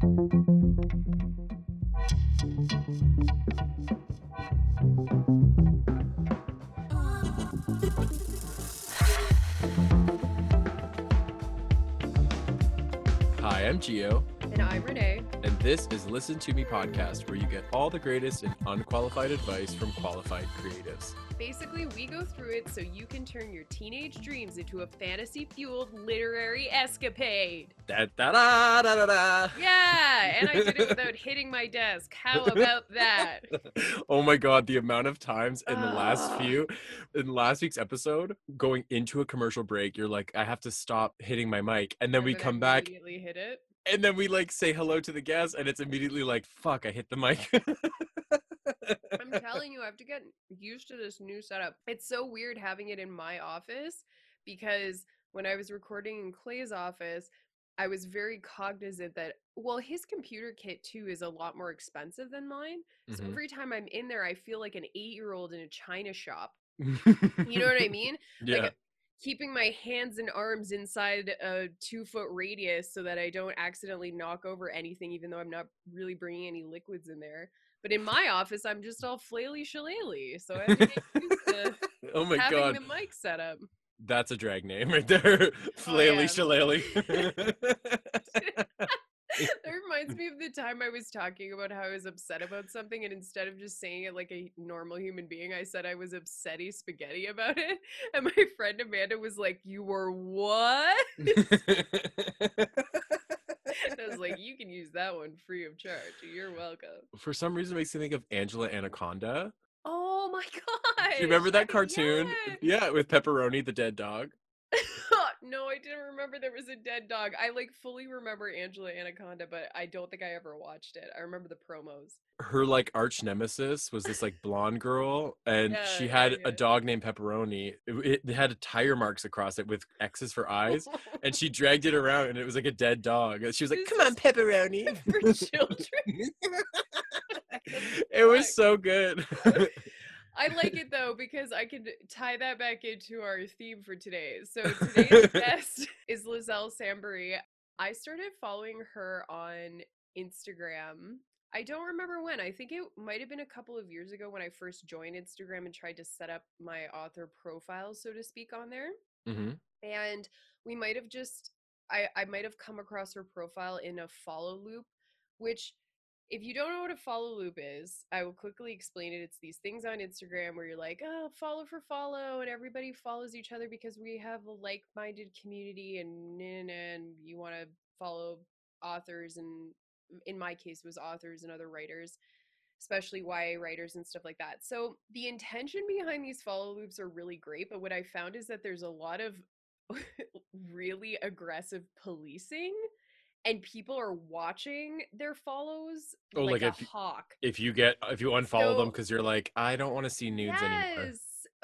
Hi, I'm Gio, And I'm Renee. and this is Listen to Me podcast, where you get all the greatest and unqualified advice from qualified creatives. Basically, we go through it so you can turn your teenage dreams into a fantasy fueled literary escapade. Da da da da da da. Yeah, and I did it without hitting my desk. How about that? oh my god, the amount of times in the last Ah. few in last week's episode, going into a commercial break, you're like, I have to stop hitting my mic. And then we And I come back Immediately hit it. And then we like say hello to the guest, and it's immediately like, fuck, I hit the mic. I'm telling you, I have to get used to this new setup. It's so weird having it in my office because when I was recording in Clay's office, I was very cognizant that, well, his computer kit too is a lot more expensive than mine. So Mhm. every time I'm in there, I feel like an eight year old in a china shop. Mm-hmm. You know what I mean? yeah. Like, keeping my hands and arms inside a two foot radius so that I don't accidentally knock over anything, even though I'm not really bringing any liquids in there. But in my office, I'm just all flaily shillelagh. So I have to get used to oh my having god. the mic set up. That's a drag name right there. Oh, flaily yeah. shillelagh. that reminds me of the time I was talking about how I was upset about something, and instead of just saying it like a normal human being, I said I was upsetty spaghetti about it. And my friend Amanda was like, You were what? And I was like, You can use that one free of charge. You're welcome. For some reason, it makes me think of Angela Anaconda. Oh my god. Do you remember that cartoon? Yeah, with Pepperoni, the dead dog. No, I didn't remember there was a dead dog. I like fully remember Angela Anaconda, but I don't think I ever watched it. I remember the promos. Her like arch nemesis was this like blonde girl, and Yeah, she had yeah. a dog named Pepperoni. It, it had tire marks across it with X's for eyes, and she dragged it around, and it was like a dead dog. She was like, "Come on, Pepperoni." for children. it was so good. I like it though because I can tie that back into our theme for today. So today's guest is Liselle Sambury. I started following her on Instagram. I don't remember when. I think it might have been a couple of years ago when I first joined Instagram and tried to set up my author profile, so to speak, on there. hmm and we might have just I, I might have come across her profile in a follow loop which if you don't know what a follow loop is i will quickly explain it it's these things on instagram where you're like oh follow for follow and everybody follows each other because we have a like-minded community and and, and you want to follow authors and in my case it was authors and other writers especially YA writers and stuff like that. So the intention behind these follow loops are really great, but what I found is that there's a lot of really aggressive policing and people are watching their follows Oh, like, like a if hawk. If you get if you unfollow them because you're like, I don't want to see nudes anymore.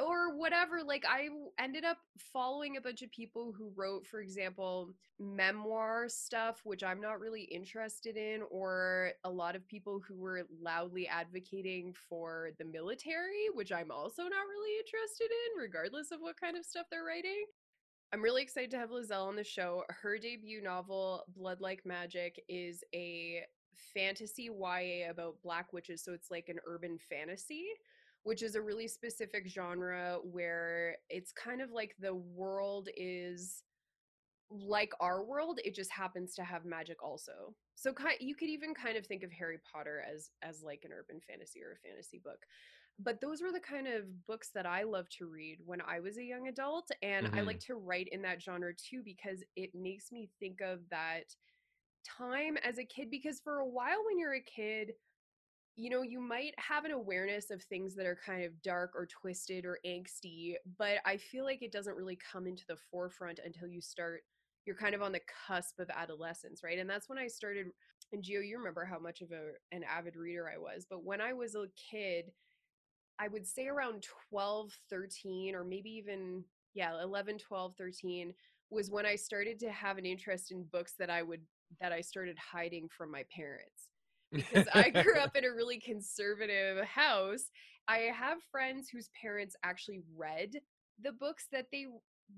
Or whatever. Like I ended up following a bunch of people who wrote, for example, memoir stuff, which I'm not really interested in, or a lot of people who were loudly advocating for the military, which I'm also not really interested in, regardless of what kind of stuff they're writing. I'm really excited to have Liselle on the show. Her debut novel, Blood Like Magic, is a fantasy YA about black witches. So it's like an urban fantasy, which is a really specific genre where it's kind of like the world is like our world it just happens to have magic also so you could even kind of think of harry potter as as like an urban fantasy or a fantasy book but those were the kind of books that i loved to read when i was a young adult and i Mhm. like to write in that genre too because it makes me think of that time as a kid because for a while when you're a kid you know, you might have an awareness of things that are kind of dark or twisted or angsty, but I feel like it doesn't really come into the forefront until you start, you're kind of on the cusp of adolescence, right? And that's when I started. And Gio, you remember how much of a, an avid reader I was, but when I was a kid, I would say around 12, 13, or maybe even, yeah, 11, 12, 13 was when I started to have an interest in books that I would, that I started hiding from my parents because I grew up in a really conservative house. I have friends whose parents actually read the books that they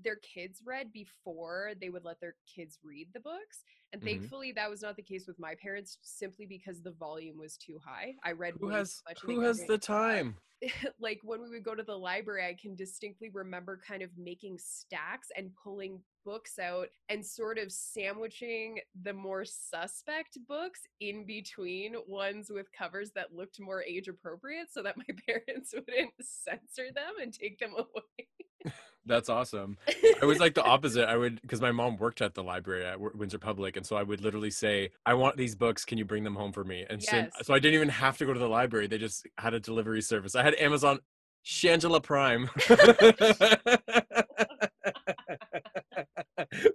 their kids read before they would let their kids read the books. And Mhm. thankfully, that was not the case with my parents, simply because the volume was too high. I read Who has who has the time? like when we would go to the library, I can distinctly remember kind of making stacks and pulling books out and sort of sandwiching the more suspect books in between ones with covers that looked more age appropriate so that my parents wouldn't censor them and take them away. That's awesome. I was like the opposite. I would because my mom worked at the library at Windsor Public, and so I would literally say, "I want these books. Can you bring them home for me?" And so, Yes. so I didn't even have to go to the library. They just had a delivery service. I had Amazon Shangela Prime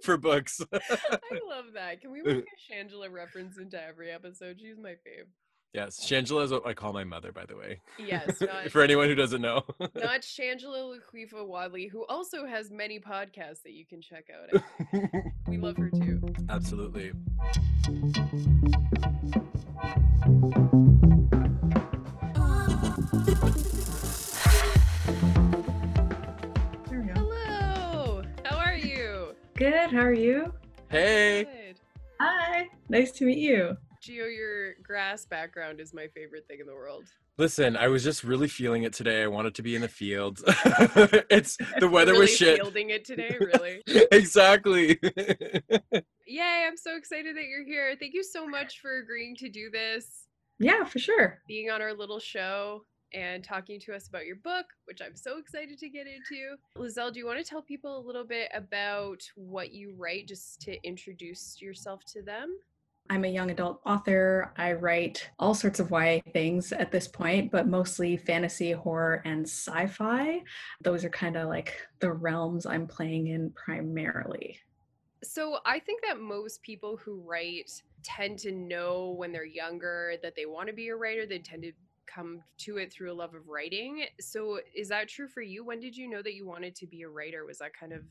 for books. I love that. Can we work a Shangela reference into every episode? She's my fave. Yes, Shangela is what I call my mother, by the way. Yes, not, for anyone who doesn't know. not Shangela Laquifa Wadley, who also has many podcasts that you can check out. We love her too. Absolutely. There we go. Hello. How are you? Good. How are you? Hey. Good. Hi. Nice to meet you. Gio, your grass background is my favorite thing in the world. Listen, I was just really feeling it today. I wanted to be in the field. it's the weather really was shit. Fielding it today, really. exactly. Yay! I'm so excited that you're here. Thank you so much for agreeing to do this, Yeah, for sure. being on our little show, and talking to us about your book, which I'm so excited to get into. Liselle, do you want to tell people a little bit about what you write, just to introduce yourself to them? I'm a young adult author. I write all sorts of YA things at this point, but mostly fantasy, horror, and sci fi. Those are kind of like the realms I'm playing in primarily. So I think that most people who write tend to know when they're younger that they want to be a writer. They tend to come to it through a love of writing. So is that true for you? When did you know that you wanted to be a writer? Was that kind of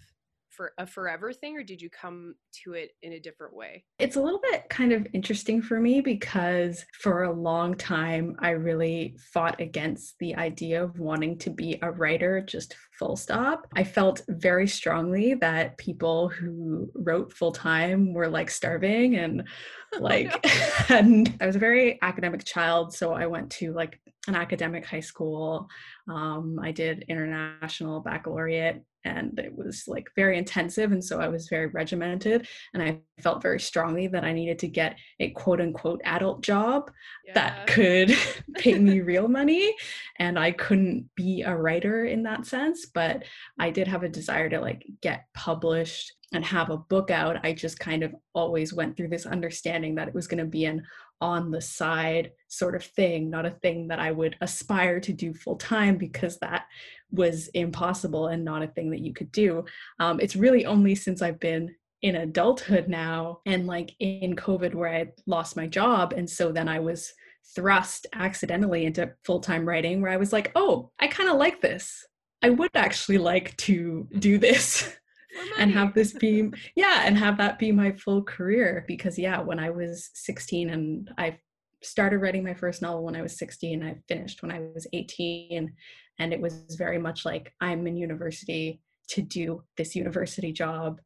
for a forever thing or did you come to it in a different way? It's a little bit kind of interesting for me because for a long time, I really fought against the idea of wanting to be a writer, just full stop. I felt very strongly that people who wrote full time were like starving and like, and I was a very academic child. So I went to like an academic high school. Um, I did international baccalaureate and it was like very intensive. And so I was very regimented and I felt very strongly that I needed to get a quote unquote adult job that could pay me real money. And I couldn't be a writer in that sense, but I did have a desire to like get published and have a book out. I just kind of always went through this understanding that it was going to be an on the side sort of thing, not a thing that I would aspire to do full time because that was impossible and not a thing that you could do. Um, it's really only since I've been in adulthood now and like in COVID where I lost my job. And so then I was thrust accidentally into full time writing where I was like, oh, I kind of like this. I would actually like to do this. And have this be yeah and have that be my full career because yeah when i was 16 and i started writing my first novel when i was 16 i finished when i was 18 and it was very much like i'm in university to do this university job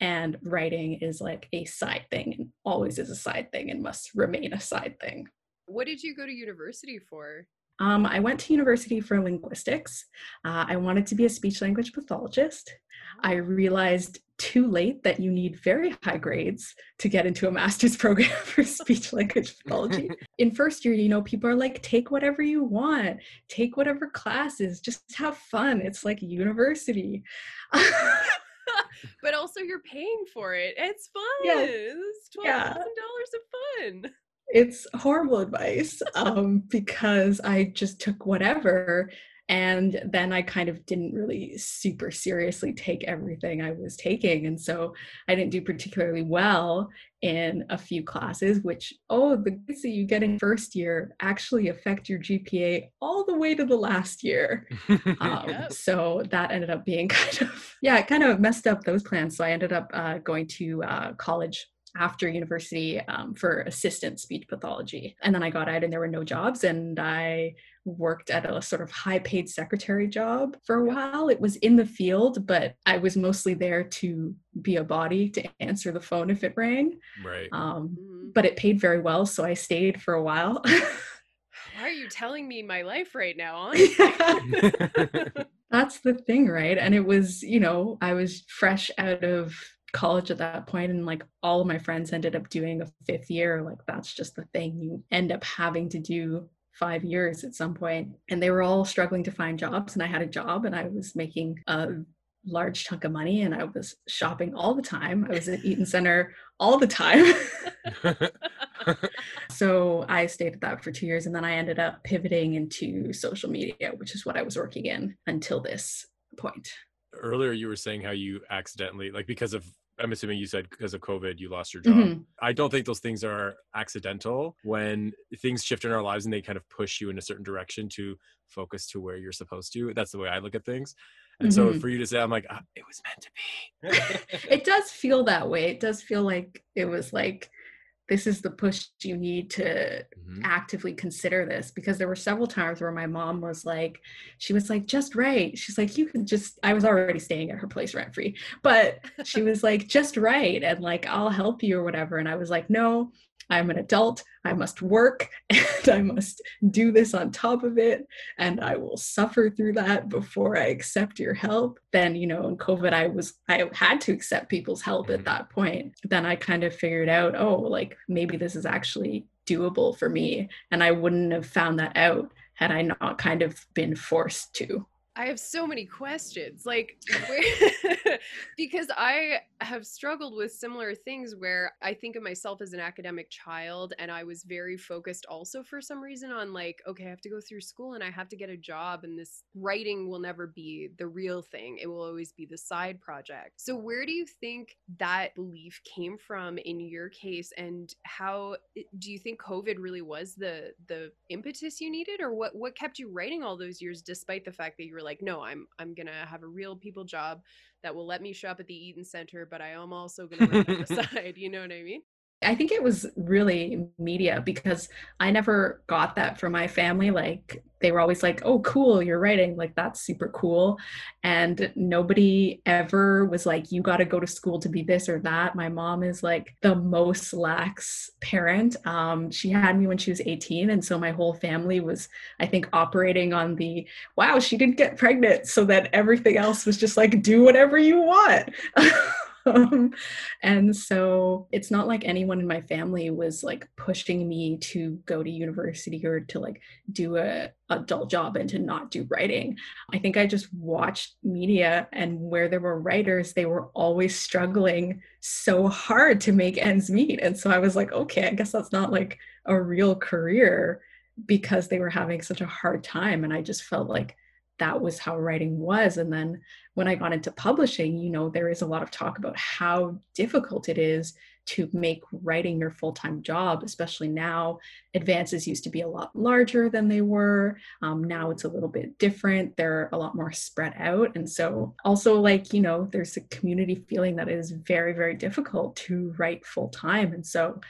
and writing is like a side thing and always is a side thing and must remain a side thing What did you go to university for? Um, I went to university for linguistics. Uh, I wanted to be a speech language pathologist. I realized too late that you need very high grades to get into a master's program for speech language pathology. In first year, you know, people are like, take whatever you want, take whatever classes, just have fun. It's like university. but also you're paying for it. It's fun. Yeah. It's twelve Yeah. thousand dollars of fun. It's horrible advice um, because I just took whatever. And then I kind of didn't really super seriously take everything I was taking. And so I didn't do particularly well in a few classes, which, oh, the grades that you get in first year actually affect your GPA all the way to the last year. Um, Yep. So that ended up being kind of, yeah, it kind of messed up those plans. So I ended up uh, going to uh, college after university um, for assistant speech pathology. And then I got out and there were no jobs. And I worked at a sort of high paid secretary job for a while. It was in the field, but I was mostly there to be a body to answer the phone if it rang. Right. Um, mm-hmm. But it paid very well. So I stayed for a while. Why are you telling me my life right now? That's the thing, right? And it was, you know, I was fresh out of college at that point and like all of my friends ended up doing a fifth year like that's just the thing. You end up having to do five years at some point. And they were all struggling to find jobs and i had a job and i was making a large chunk of money and i was shopping all the time. I was at eaton center all the time. So i stayed at that for two years and then i ended up pivoting into social media which is what i was working in until this point. Earlier you were saying how you accidentally like because of I'm assuming you said because of COVID, you lost your job. Mm-hmm. I don't think those things are accidental when things shift in our lives and they kind of push you in a certain direction to focus to where you're supposed to. That's the way I look at things. And mm-hmm. so for you to say, I'm like, ah, it was meant to be. it does feel that way. It does feel like it was like this is the push you need to mm-hmm. actively consider this because there were several times where my mom was like she was like just right she's like you can just i was already staying at her place rent free but she was like just right and like i'll help you or whatever and i was like no I'm an adult, I must work, and I must do this on top of it, and I will suffer through that before I accept your help. Then, you know, in COVID, I was, I had to accept people's help at mm-hmm. that point. Then I kind of figured out, oh, like maybe this is actually doable for me. And I wouldn't have found that out had I not kind of been forced to. I have so many questions. Like, because I have struggled with similar things where I think of myself as an academic child and I was very focused also for some reason on like, okay, I have to go through school and I have to get a job and this writing will never be the real thing. It will always be the side project. So, where do you think that belief came from in your case and how eh, do you think COVID really was the the impetus you needed or what what kept you writing all those years despite the fact that you were like, no, I'm I'm gonna have a real people job that will let me shop at the Eaton Center, but I am also gonna work on the side. You know what I mean? I think it was really media because I never got that from my family. Like they were always like, "Oh, cool, you're writing. Like that's super cool." And nobody ever was like, "You got to go to school to be this or that." My mom is like the most lax parent. Um, she had me when she was 18, and so my whole family was, I think, operating on the, "Wow, she didn't get pregnant," so that everything else was just like, "Do whatever you want." um, and so it's not like anyone in my family was like pushing me to go to university or to like do a adult job and to not do writing. I think I just watched media and where there were writers, they were always struggling so hard to make ends meet. And so I was like, okay, I guess that's not like a real career because they were having such a hard time. And I just felt like that was how writing was. And then when I got into publishing, you know, there is a lot of talk about how difficult it is to make writing your full time job, especially now. Advances used to be a lot larger than they were. Um, now it's a little bit different. They're a lot more spread out. And so, also, like, you know, there's a community feeling that is very, very difficult to write full time. And so,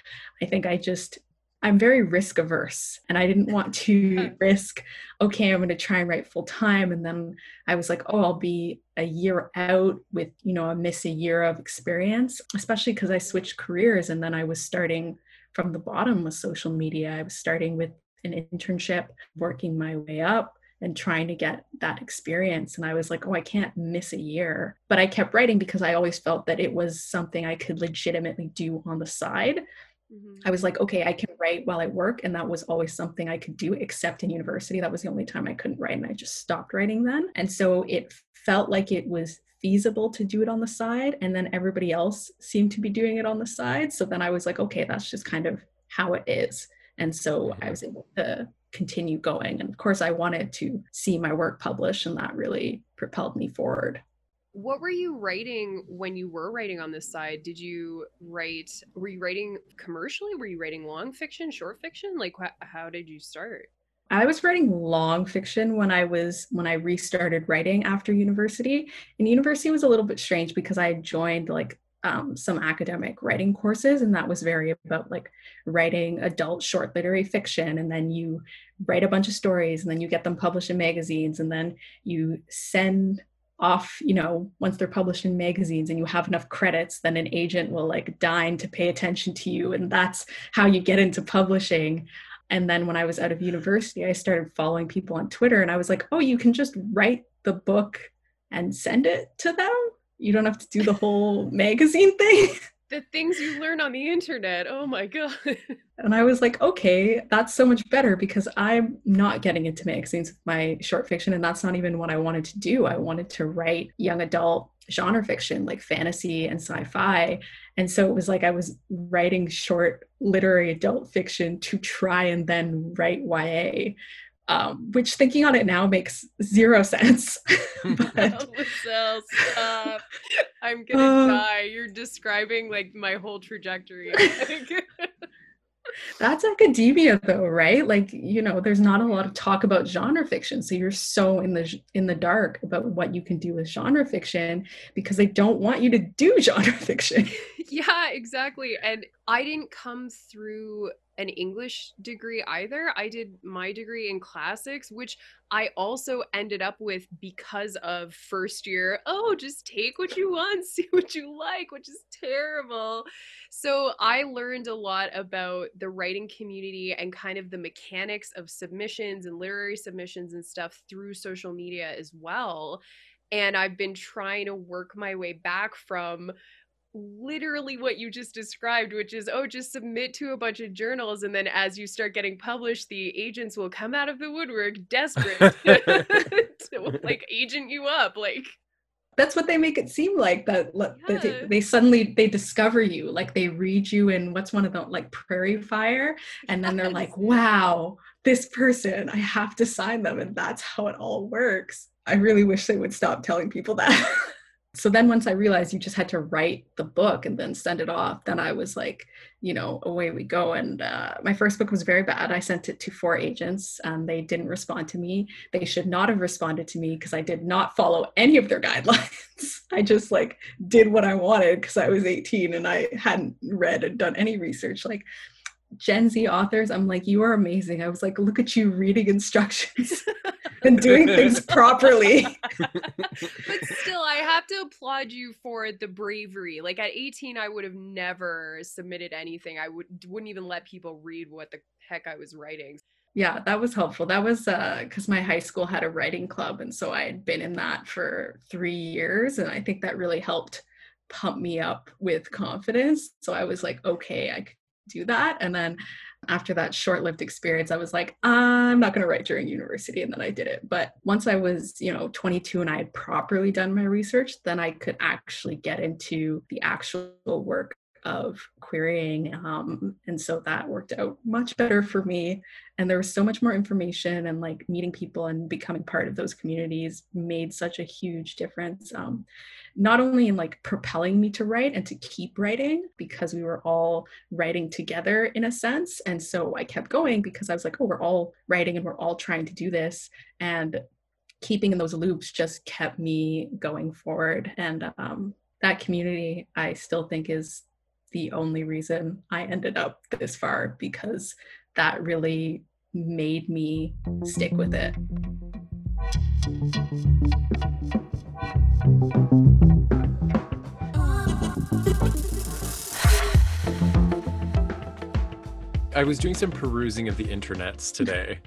I think I just I'm very risk averse and I didn't want to risk, okay, I'm going to try and write full time. And then I was like, oh, I'll be a year out with, you know, I miss a year of experience, especially because I switched careers and then I was starting from the bottom with social media. I was starting with an internship, working my way up and trying to get that experience. And I was like, oh, I can't miss a year. But I kept writing because I always felt that it was something I could legitimately do on the side. Mm-hmm. I was like, okay, I can write while I work. And that was always something I could do, except in university. That was the only time I couldn't write. And I just stopped writing then. And so it felt like it was feasible to do it on the side. And then everybody else seemed to be doing it on the side. So then I was like, okay, that's just kind of how it is. And so I was able to continue going. And of course, I wanted to see my work published, and that really propelled me forward what were you writing when you were writing on this side did you write were you writing commercially were you writing long fiction short fiction like wh- how did you start I was writing long fiction when I was when I restarted writing after university. And university was a little bit strange because I joined like um, some academic writing courses, and that was very about like writing adult short literary fiction. And then you write a bunch of stories, and then you get them published in magazines, and then you send off you know once they're published in magazines and you have enough credits then an agent will like dine to pay attention to you and that's how you get into publishing. And then when i was out of university i started following people on twitter and i was like oh you can just write the book and send it to them? You don't have to do the whole magazine thing the things you learn on the internet. Oh my god. and I was like, okay, that's so much better because I'm not getting into magazines with my short fiction and that's not even what I wanted to do. I wanted to write young adult genre fiction like fantasy and sci-fi. And so it was like I was writing short literary adult fiction to try and then write YA um, which thinking on it now makes zero sense. but, oh, stop. I'm gonna uh, die. You're describing like my whole trajectory. That's academia though, right? Like, you know, there's not a lot of talk about genre fiction. So you're so in the in the dark about what you can do with genre fiction because they don't want you to do genre fiction. yeah, exactly. And I didn't come through an English degree either. I did my degree in classics, which I also ended up with because of first year. Oh, just take what you want, see what you like, which is terrible. So I learned a lot about the writing community and kind of the mechanics of submissions and literary submissions and stuff through social media as well. And I've been trying to work my way back from literally what you just described, which is, oh, just submit to a bunch of journals. And then as you start getting published, the agents will come out of the woodwork desperate to like agent you up. Like, that's what they make it seem like that, yeah. that they, they, suddenly they discover you like they read you in what's one of the like prairie fire and then they're like wow this person i have to sign them and that's how it all works i really wish they would stop telling people that so then once i realized you just had to write the book and then send it off then i was like you know away we go. And uh, my first book was very bad. I sent it to four agents and they didn't respond to me. They should not have responded to me because i did not follow any of their guidelines. I just like did what i wanted because i was 18 and i hadn't read and done any research. Like Gen Z authors, I'm like, you are amazing. I was like, look at you reading instructions and doing things properly. but still, I have to applaud you for the bravery. Like at 18, I would have never submitted anything. I would wouldn't even let people read what the heck I was writing. Yeah, that was helpful. That was uh because my high school had a writing club, and so I had been in that for three years, and I think that really helped pump me up with confidence. So I was like, okay, I do that. And then after that short lived experience, I was like, I'm not going to write during university. And then I did it. But once I was, you know, 22 and I had properly done my research, then I could actually get into the actual work of querying. Um, and so that worked out much better for me. And there was so much more information, and like meeting people and becoming part of those communities made such a huge difference. Um, not only in like propelling me to write and to keep writing because we were all writing together in a sense. And so I kept going because I was like, oh, we're all writing and we're all trying to do this. And keeping in those loops just kept me going forward. And um, that community, I still think, is the only reason I ended up this far because that really made me stick with it. I was doing some perusing of the internets today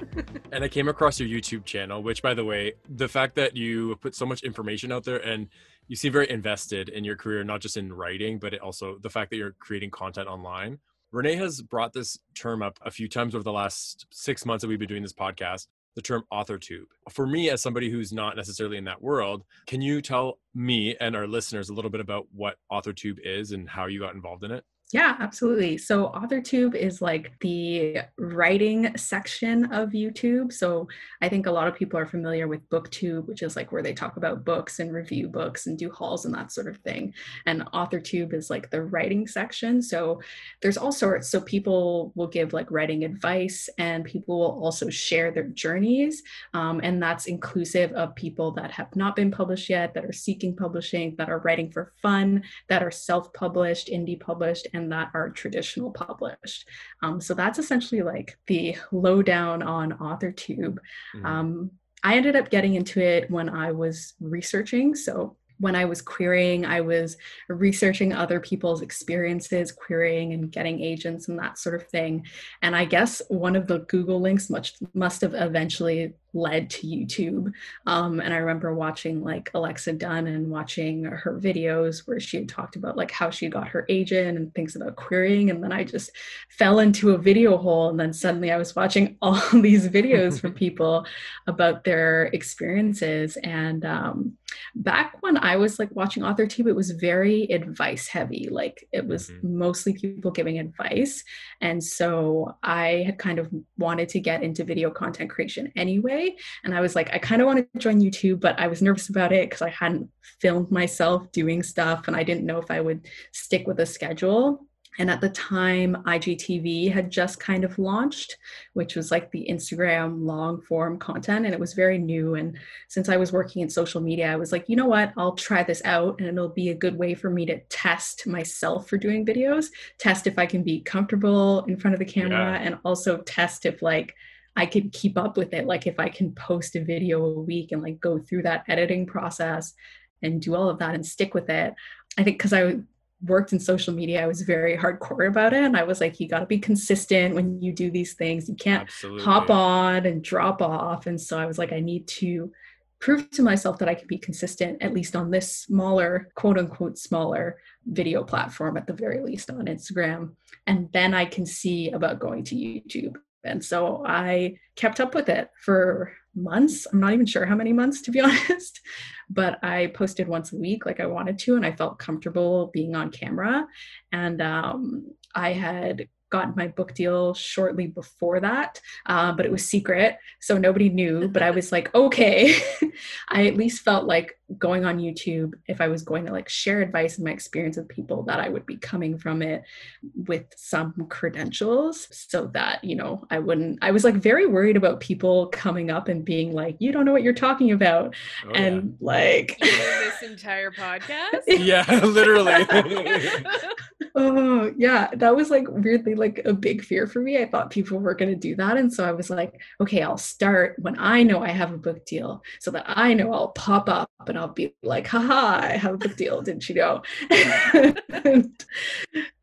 and I came across your YouTube channel, which by the way, the fact that you put so much information out there and you seem very invested in your career, not just in writing, but also the fact that you're creating content online. Renee has brought this term up a few times over the last six months that we've been doing this podcast, the term authortube. For me, as somebody who's not necessarily in that world, can you tell me and our listeners a little bit about what authortube is and how you got involved in it? Yeah, absolutely. So AuthorTube is like the writing section of YouTube. So I think a lot of people are familiar with BookTube, which is like where they talk about books and review books and do hauls and that sort of thing. And AuthorTube is like the writing section. So there's all sorts. So people will give like writing advice and people will also share their journeys. Um, and that's inclusive of people that have not been published yet, that are seeking publishing, that are writing for fun, that are self published, indie published, and and that are traditional published. Um, so that's essentially like the lowdown on AuthorTube. Mm-hmm. Um, I ended up getting into it when I was researching. So when I was querying, I was researching other people's experiences, querying and getting agents and that sort of thing. And I guess one of the Google links much must have eventually led to YouTube. Um, and I remember watching like Alexa Donne and watching her videos where she had talked about like how she got her agent and things about querying. And then I just fell into a video hole. And then suddenly I was watching all these videos from people about their experiences. And um, back when I was like watching AuthorTube, it was very advice heavy. Like it was mm-hmm. mostly people giving advice. And so I had kind of wanted to get into video content creation anyway and I was like, I kind of want to join YouTube, but I was nervous about it because I hadn't filmed myself doing stuff and I didn't know if I would stick with a schedule. And at the time, IGTV had just kind of launched, which was like the Instagram long form content. And it was very new. And since I was working in social media, I was like, you know what? I'll try this out. And it'll be a good way for me to test myself for doing videos, test if I can be comfortable in front of the camera, yeah. and also test if like I could keep up with it. Like if I can post a video a week and like go through that editing process and do all of that and stick with it. I think because I worked in social media, I was very hardcore about it. And I was like, you got to be consistent when you do these things. You can't Absolutely. hop on and drop off. And so I was like, I need to prove to myself that I can be consistent, at least on this smaller, quote unquote, smaller video platform, at the very least on Instagram. And then I can see about going to YouTube. And so I kept up with it for months. I'm not even sure how many months, to be honest, but I posted once a week like I wanted to, and I felt comfortable being on camera. And um, I had got my book deal shortly before that, uh, but it was secret, so nobody knew. But I was like, okay, I at least felt like going on YouTube, if I was going to like share advice and my experience with people, that I would be coming from it with some credentials, so that you know I wouldn't. I was like very worried about people coming up and being like, "You don't know what you're talking about," oh, and yeah. like this entire podcast. yeah, literally. Oh yeah, that was like weirdly like a big fear for me. I thought people were going to do that. And so I was like, okay, I'll start when I know I have a book deal so that I know I'll pop up and I'll be like, haha, I have a book deal. Didn't you know?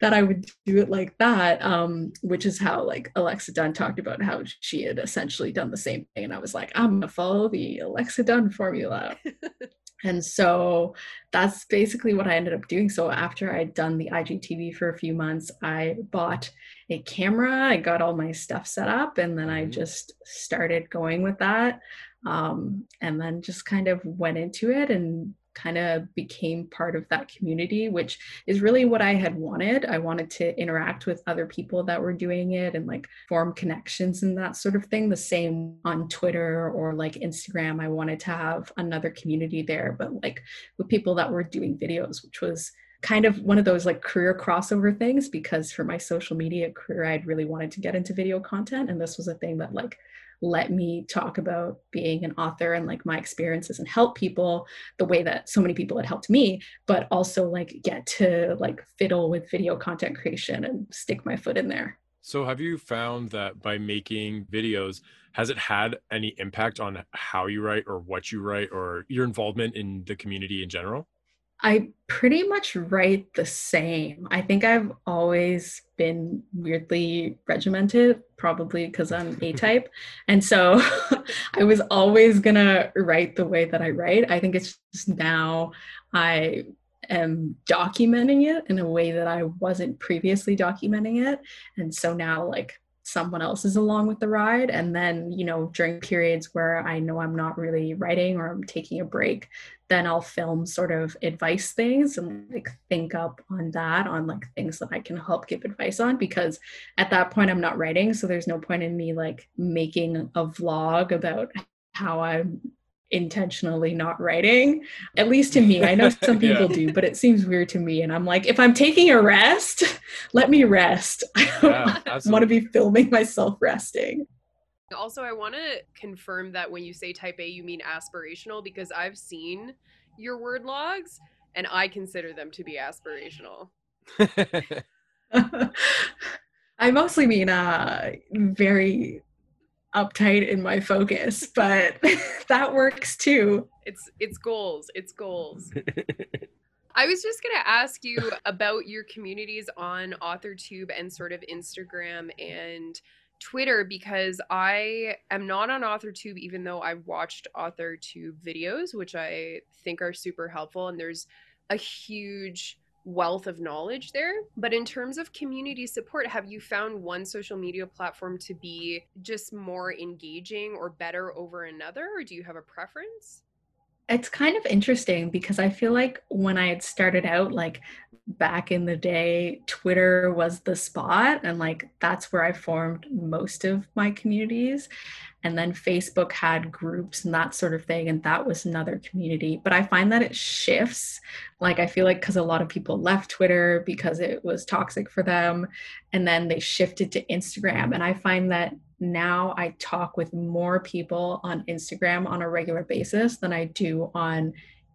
that I would do it like that, um, which is how like Alexa Donne talked about how she had essentially done the same thing. And I was like, I'm to follow the Alexa Donne formula. And so that's basically what I ended up doing. So after I'd done the IGTV for a few months, I bought a camera, I got all my stuff set up, and then I mm-hmm. just started going with that. Um, and then just kind of went into it and kind of became part of that community, which is really what I had wanted. I wanted to interact with other people that were doing it and like form connections and that sort of thing. The same on Twitter or like Instagram. I wanted to have another community there, but like with people that were doing videos, which was kind of one of those like career crossover things because for my social media career I'd really wanted to get into video content and this was a thing that like let me talk about being an author and like my experiences and help people the way that so many people had helped me but also like get to like fiddle with video content creation and stick my foot in there. So have you found that by making videos has it had any impact on how you write or what you write or your involvement in the community in general I pretty much write the same. I think I've always been weirdly regimented, probably because I'm A type. and so I was always going to write the way that I write. I think it's just now I am documenting it in a way that I wasn't previously documenting it. And so now, like, someone else is along with the ride. And then, you know, during periods where I know I'm not really writing or I'm taking a break, then I'll film sort of advice things and like think up on that, on like things that I can help give advice on. Because at that point, I'm not writing. So there's no point in me like making a vlog about how I'm intentionally not writing at least to me. I know some people yeah. do but it seems weird to me. And i'm like if i'm taking a rest let me rest. I yeah, want to be filming myself resting. Also i want to confirm that when you say type a you mean aspirational because i've seen your word logs and i consider them to be aspirational. I mostly mean uh very uptight in my focus, but that works too. It's it's goals. It's goals. I was just going to ask you about your communities on AuthorTube and sort of Instagram and Twitter because I am not on AuthorTube even though I've watched AuthorTube videos which I think are super helpful and there's a huge wealth of knowledge there. But in terms of community support, have you found one social media platform to be just more engaging or better over another, or do you have a preference? It's kind of interesting because I feel like when I had started out, like back in the day, Twitter was the spot, and like that's where I formed most of my communities. And then facebook had groups and that sort of thing and that was another community. But i find that it shifts. Like i feel like because a lot of people left twitter because it was toxic for them and then they shifted to instagram. And i find that now i talk with more people on instagram on a regular basis than i do on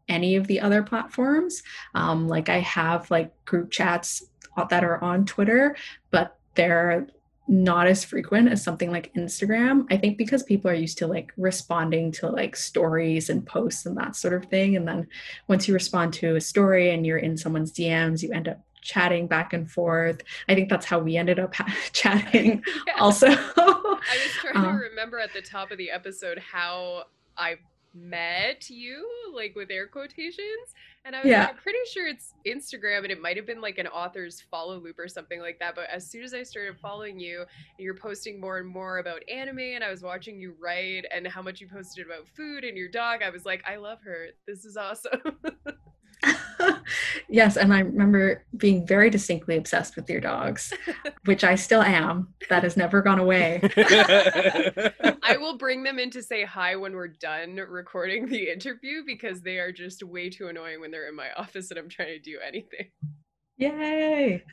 any of the other platforms um, like i have like group chats that are on twitter but they're not as frequent as something like Instagram. I think because people are used to like responding to like stories and posts and that sort of thing. And then once you respond to a story and you're in someone's DMs, you end up chatting back and forth. I think that's how we ended up chatting yeah. also. I was trying to uh, remember at the top of the episode how I met you, like with air quotations. And I was yeah. like, pretty sure it's Instagram and it might have been like an author's follow loop or something like that. But as soon as I started following you and you're posting more and more about anime and I was watching you write and how much you posted about food and your dog, I was like, I love her. This is awesome. yes, and I remember being very distinctly obsessed with your dogs, which I still am. That has never gone away. I will bring them in to say hi when we're done recording the interview because they are just way too annoying when they're in my office and I'm trying to do anything. Yay!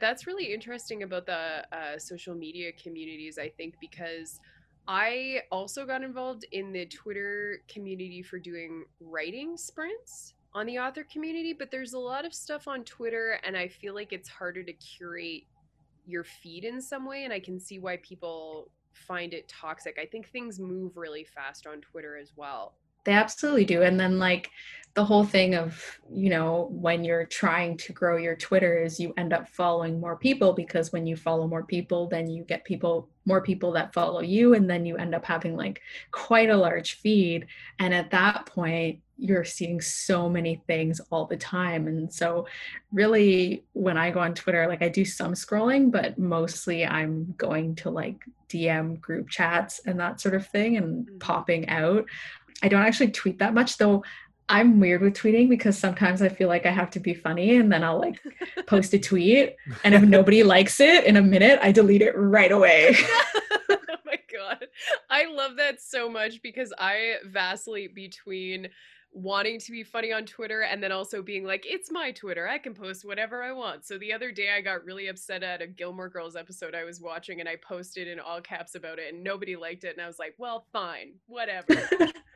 That's really interesting about the uh, social media communities, I think, because I also got involved in the Twitter community for doing writing sprints on the author community, but there's a lot of stuff on Twitter, and I feel like it's harder to curate your feed in some way. And I can see why people find it toxic. I think things move really fast on Twitter as well. They absolutely do. And then, like, the whole thing of, you know, when you're trying to grow your Twitter is you end up following more people because when you follow more people, then you get people, more people that follow you. And then you end up having like quite a large feed. And at that point, you're seeing so many things all the time. And so, really, when I go on Twitter, like I do some scrolling, but mostly I'm going to like DM group chats and that sort of thing and mm-hmm. popping out. I don't actually tweet that much, though. I'm weird with tweeting because sometimes I feel like I have to be funny and then I'll like post a tweet. And if nobody likes it in a minute, I delete it right away. oh my God. I love that so much because I vacillate between wanting to be funny on Twitter and then also being like, it's my Twitter. I can post whatever I want. So the other day I got really upset at a Gilmore Girls episode I was watching and I posted in all caps about it and nobody liked it. And I was like, well, fine, whatever.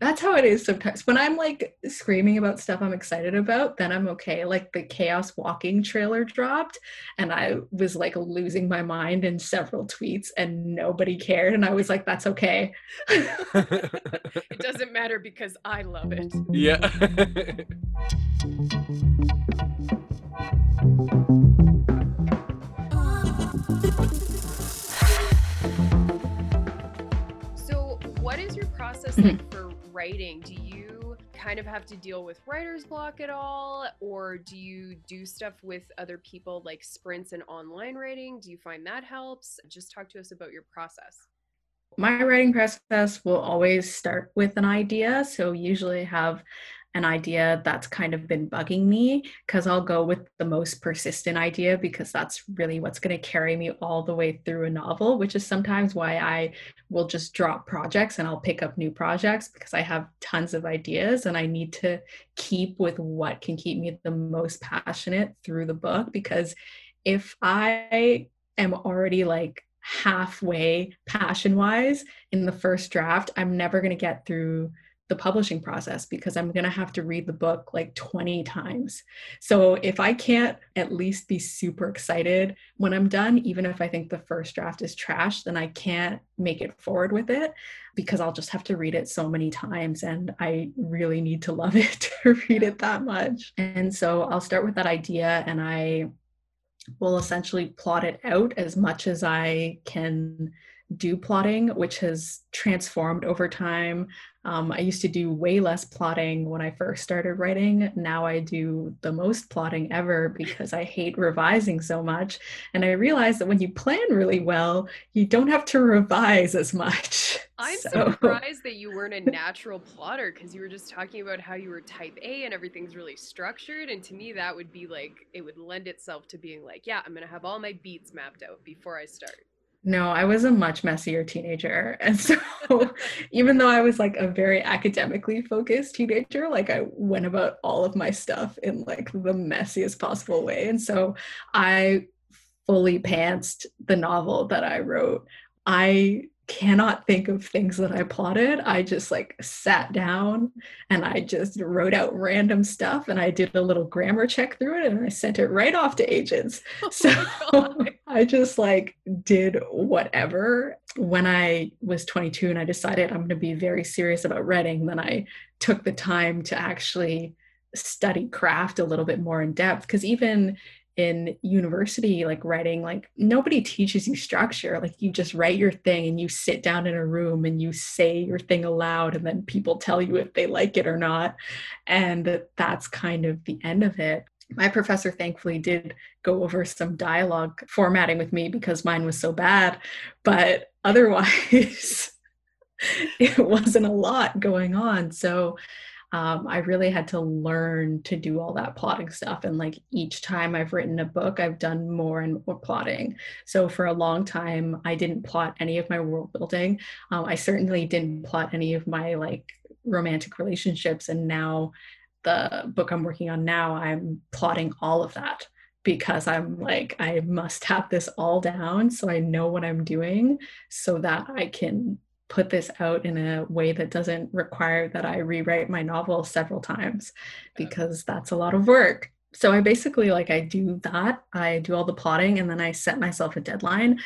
That's how it is sometimes. When I'm like screaming about stuff I'm excited about, then I'm okay. Like the Chaos Walking trailer dropped, and I was like losing my mind in several tweets, and nobody cared. And I was like, that's okay. it doesn't matter because I love it. Yeah. your process like mm-hmm. for writing? Do you kind of have to deal with writer's block at all? Or do you do stuff with other people like sprints and online writing? Do you find that helps? Just talk to us about your process. My writing process will always start with an idea. So, usually have an idea that's kind of been bugging me because I'll go with the most persistent idea because that's really what's going to carry me all the way through a novel, which is sometimes why I will just drop projects and I'll pick up new projects because I have tons of ideas and I need to keep with what can keep me the most passionate through the book because if I am already like halfway passion wise in the first draft, I'm never going to get through the publishing process because I'm going to have to read the book like 20 times. So if I can't at least be super excited when I'm done, even if I think the first draft is trash, then I can't make it forward with it because I'll just have to read it so many times and I really need to love it to read it that much. And so I'll start with that idea and I will essentially plot it out as much as I can do plotting, which has transformed over time. Um, I used to do way less plotting when I first started writing. Now I do the most plotting ever because I hate revising so much. And I realized that when you plan really well, you don't have to revise as much. I'm so. surprised that you weren't a natural plotter because you were just talking about how you were type A and everything's really structured. And to me, that would be like, it would lend itself to being like, yeah, I'm going to have all my beats mapped out before I start. No, I was a much messier teenager. And so even though I was like a very academically focused teenager, like I went about all of my stuff in like the messiest possible way. And so I fully pantsed the novel that I wrote. I cannot think of things that I plotted. I just like sat down and I just wrote out random stuff and I did a little grammar check through it and I sent it right off to agents. Oh so I just like did whatever. When I was 22 and I decided I'm going to be very serious about writing, then I took the time to actually study craft a little bit more in depth because even in university like writing like nobody teaches you structure. Like you just write your thing and you sit down in a room and you say your thing aloud and then people tell you if they like it or not. And that's kind of the end of it. My professor thankfully did go over some dialogue formatting with me because mine was so bad but otherwise it wasn't a lot going on. So um, I really had to learn to do all that plotting stuff. And like each time I've written a book, I've done more and more plotting. So for a long time, I didn't plot any of my world building. Um, I certainly didn't plot any of my like romantic relationships. And now the book I'm working on now, I'm plotting all of that because I'm like, I must have this all down so I know what I'm doing so that I can put this out in a way that doesn't require that I rewrite my novel several times because that's a lot of work. So I basically like I do that. I do all the plotting and then I set myself a deadline.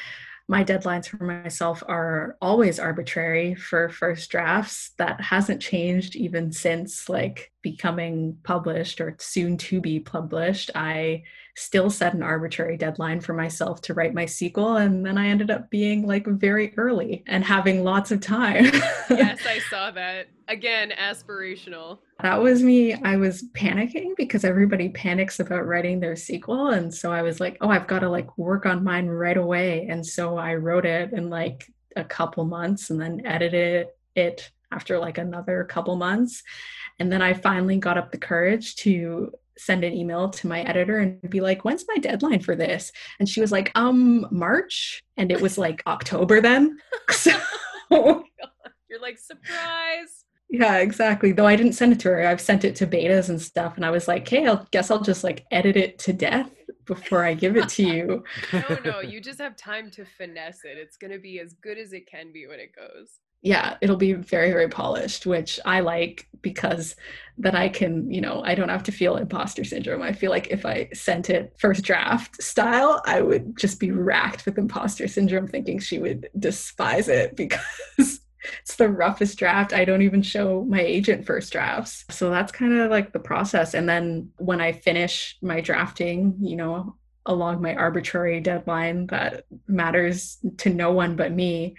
My deadlines for myself are always arbitrary for first drafts. That hasn't changed even since like becoming published or soon to be published. I still set an arbitrary deadline for myself to write my sequel and then i ended up being like very early and having lots of time. Yes i saw that. Again aspirational. That was me. I was panicking because everybody panics about writing their sequel and so i was like oh i've got to like work on mine right away. And so i wrote it in like a couple months and then edited it after like another couple months. And then I finally got up the courage to send an email to my editor and be like, when's my deadline for this? And she was like, um, March. And it was like October then. So oh you're like, surprise. Yeah, exactly. Though I didn't send it to her. I've sent it to betas and stuff. And I was like, hey, I guess I'll just like edit it to death before I give it to you. no, no, you just have time to finesse it. It's going to be as good as it can be when it goes yeah, it'll be very, very polished, which I like because that I can, you know, I don't have to feel imposter syndrome. I feel like if I sent it first draft style, I would just be racked with imposter syndrome, thinking she would despise it because it's the roughest draft. I don't even show my agent first drafts. So that's kind of like the process. And then when I finish my drafting, you know, along my arbitrary deadline that matters to no one but me,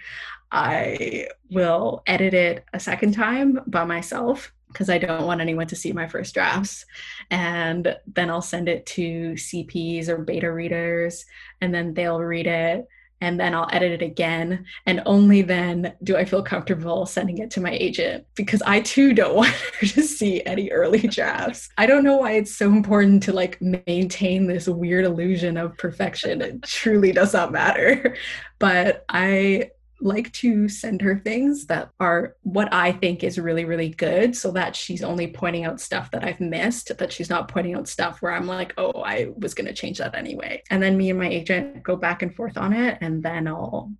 I will edit it a second time by myself because I don't want anyone to see my first drafts. And then I'll send it to CPs or beta readers, and then they'll read it. And then I'll edit it again. And only then do I feel comfortable sending it to my agent because I too don't want her to see any early drafts. I don't know why it's so important to like maintain this weird illusion of perfection. It truly does not matter. But I like to send her things that are what I think is really, really good so that she's only pointing out stuff that I've missed, that she's not pointing out stuff where I'm like, oh, I was going to change that anyway. And then me and my agent go back and forth on it, and then I'll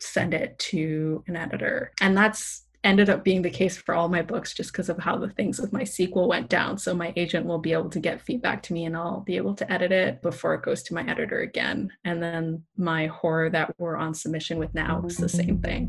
send it to an editor. And that's ended up being the case for all my books just because of how the things with my sequel went down. So my agent will be able to get feedback to me and I'll be able to edit it before it goes to my editor again. And then my horror that we're on submission with now is the same thing.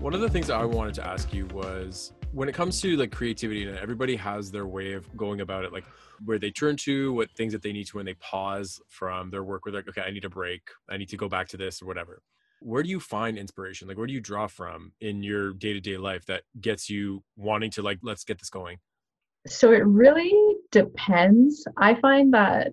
One of the things I wanted to ask you was when it comes to like creativity and everybody has their way of going about it like where they turn to what things that they need to when they pause from their work where they're like okay i need a break. I need to go back to this or whatever. Where do you find inspiration? Like where do you draw from in your day-to-day life that gets you wanting to like let's get this going so it really depends. I find that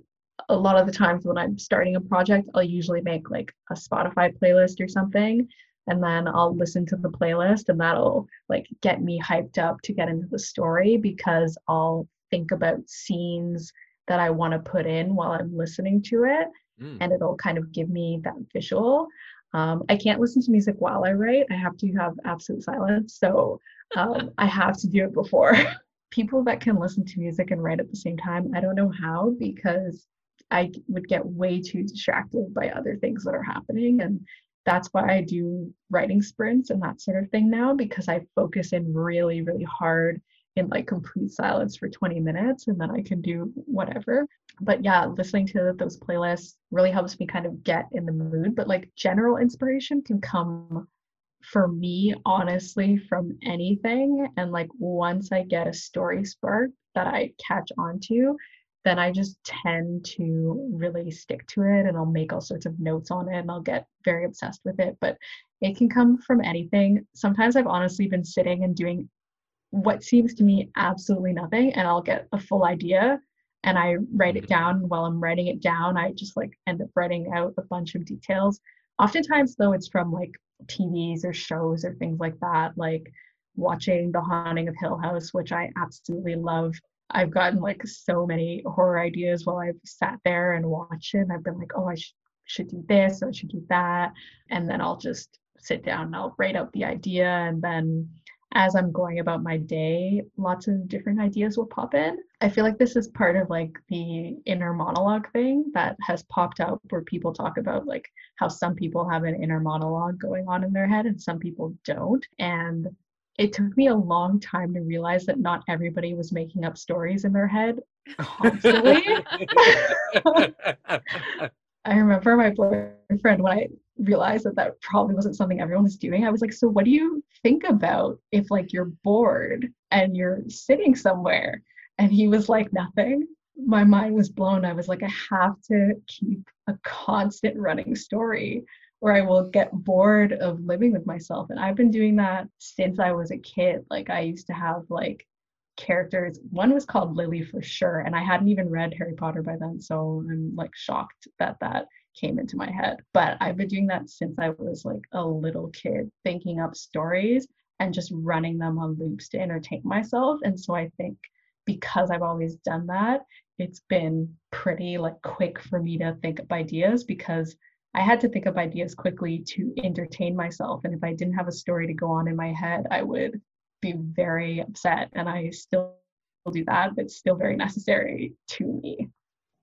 a lot of the times when i'm starting a project i'll usually make like a spotify playlist or something and then I'll listen to the playlist and that'll like get me hyped up to get into the story because I'll think about scenes that I want to put in while I'm listening to it mm. and it'll kind of give me that visual. Um, I can't listen to music while I write. I have to have absolute silence. So um, I have to do it before. People that can listen to music and write at the same time, I don't know how because I would get way too distracted by other things that are happening. And that's why I do writing sprints and that sort of thing now because I focus in really, really hard in like complete silence for 20 minutes and then I can do whatever. But yeah, listening to those playlists really helps me kind of get in the mood. But like general inspiration can come for me, honestly, from anything. And like once I get a story spark that I catch onto, then I just tend to really stick to it and I'll make all sorts of notes on it and I'll get very obsessed with it. But it can come from anything. Sometimes I've honestly been sitting and doing what seems to me absolutely nothing and I'll get a full idea and I write it mm-hmm. down. While I'm writing it down, I just like end up writing out a bunch of details. Oftentimes, though, it's from like TVs or shows or things like that, like watching The Haunting of Hill House, which I absolutely love I've gotten like so many horror ideas while I've sat there and watched it. I've been like, oh, I sh- should do this, or I should do that. And then I'll just sit down and I'll write out the idea. And then as I'm going about my day, lots of different ideas will pop in. I feel like this is part of like the inner monologue thing that has popped up where people talk about like how some people have an inner monologue going on in their head and some people don't. And it took me a long time to realize that not everybody was making up stories in their head constantly. I remember my boyfriend when I realized that that probably wasn't something everyone was doing. I was like, so what do you think about if like you're bored and you're sitting somewhere? And he was like, nothing. My mind was blown. I was like, I have to keep a constant running story or I will get bored of living with myself. And I've been doing that since I was a kid. Like I used to have like characters. One was called Lily for sure, and I hadn't even read Harry Potter by then, so I'm like shocked that that came into my head. But I've been doing that since I was like a little kid, thinking up stories and just running them on loops to entertain myself. And so I think because I've always done that, it's been pretty like quick for me to think up ideas because I had to think of ideas quickly to entertain myself. And if I didn't have a story to go on in my head, I would be very upset. And I still do that, but it's still very necessary to me.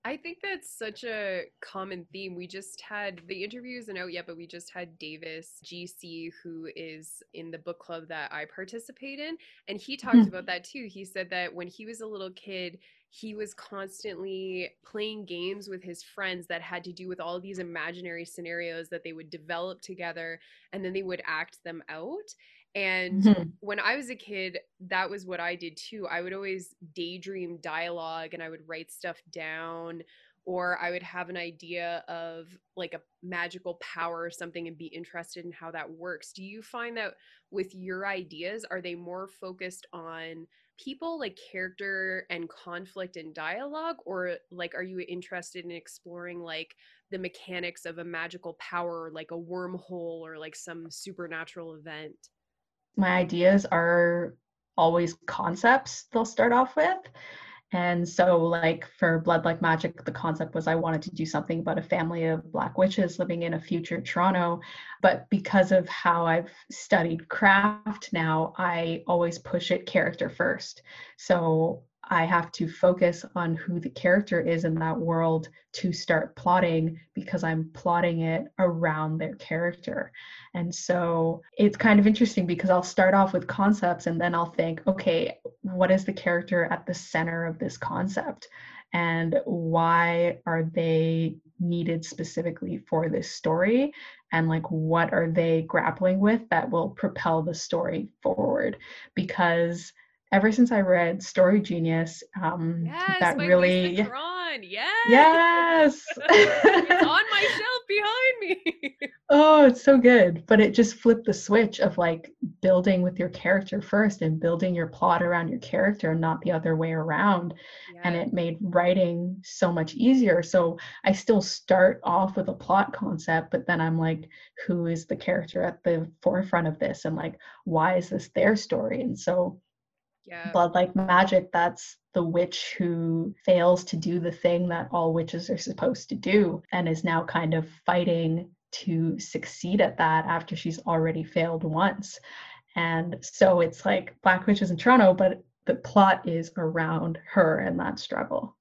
I think that's such a common theme. We just had the interview isn't out yet, but we just had Davis GC, who is in the book club that I participate in. And he talked mm-hmm. about that too. He said that when he was a little kid, he was constantly playing games with his friends that had to do with all these imaginary scenarios that they would develop together and then they would act them out. And mm-hmm. when I was a kid, that was what I did too. I would always daydream dialogue and I would write stuff down or I would have an idea of like a magical power or something and be interested in how that works. Do you find that with your ideas, are they more focused on people like character and conflict and dialogue or like are you interested in exploring like the mechanics of a magical power like a wormhole or like some supernatural event? My ideas are always concepts they'll start off with and so, like for Blood Like Magic, the concept was I wanted to do something about a family of Black witches living in a future Toronto. But because of how I've studied craft now, I always push it character first. So I have to focus on who the character is in that world to start plotting because I'm plotting it around their character. And so it's kind of interesting because I'll start off with concepts and then I'll think, okay, what is the character at the center of this concept? And why are they needed specifically for this story? And like, what are they grappling with that will propel the story forward? Because ever since I read Story Genius, um, yes, that really, yes, yes, it's on my shelf behind me. oh, it's so good. But it just flipped the switch of like building with your character first and building your plot around your character, and not the other way around. Yes. And it made writing so much easier. So I still start off with a plot concept, but then I'm like, who is the character at the forefront of this, and like, why is this their story? And so yeah. blood like magic that's the witch who fails to do the thing that all witches are supposed to do and is now kind of fighting to succeed at that after she's already failed once and so it's like black witches in toronto but the plot is around her and that struggle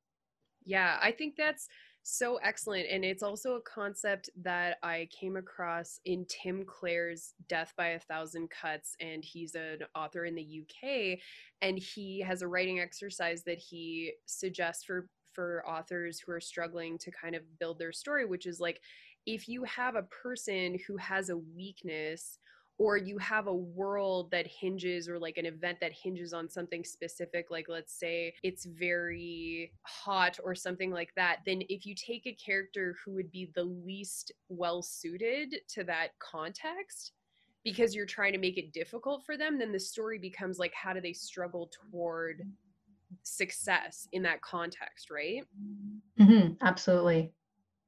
yeah i think that's so excellent. And it's also a concept that I came across in Tim Clare's Death by a Thousand Cuts. And he's an author in the UK. And he has a writing exercise that he suggests for for authors who are struggling to kind of build their story, which is like if you have a person who has a weakness or you have a world that hinges or like an event that hinges on something specific like let's say it's very hot or something like that then if you take a character who would be the least well suited to that context because you're trying to make it difficult for them then the story becomes like how do they struggle toward success in that context right? Mm-hmm, absolutely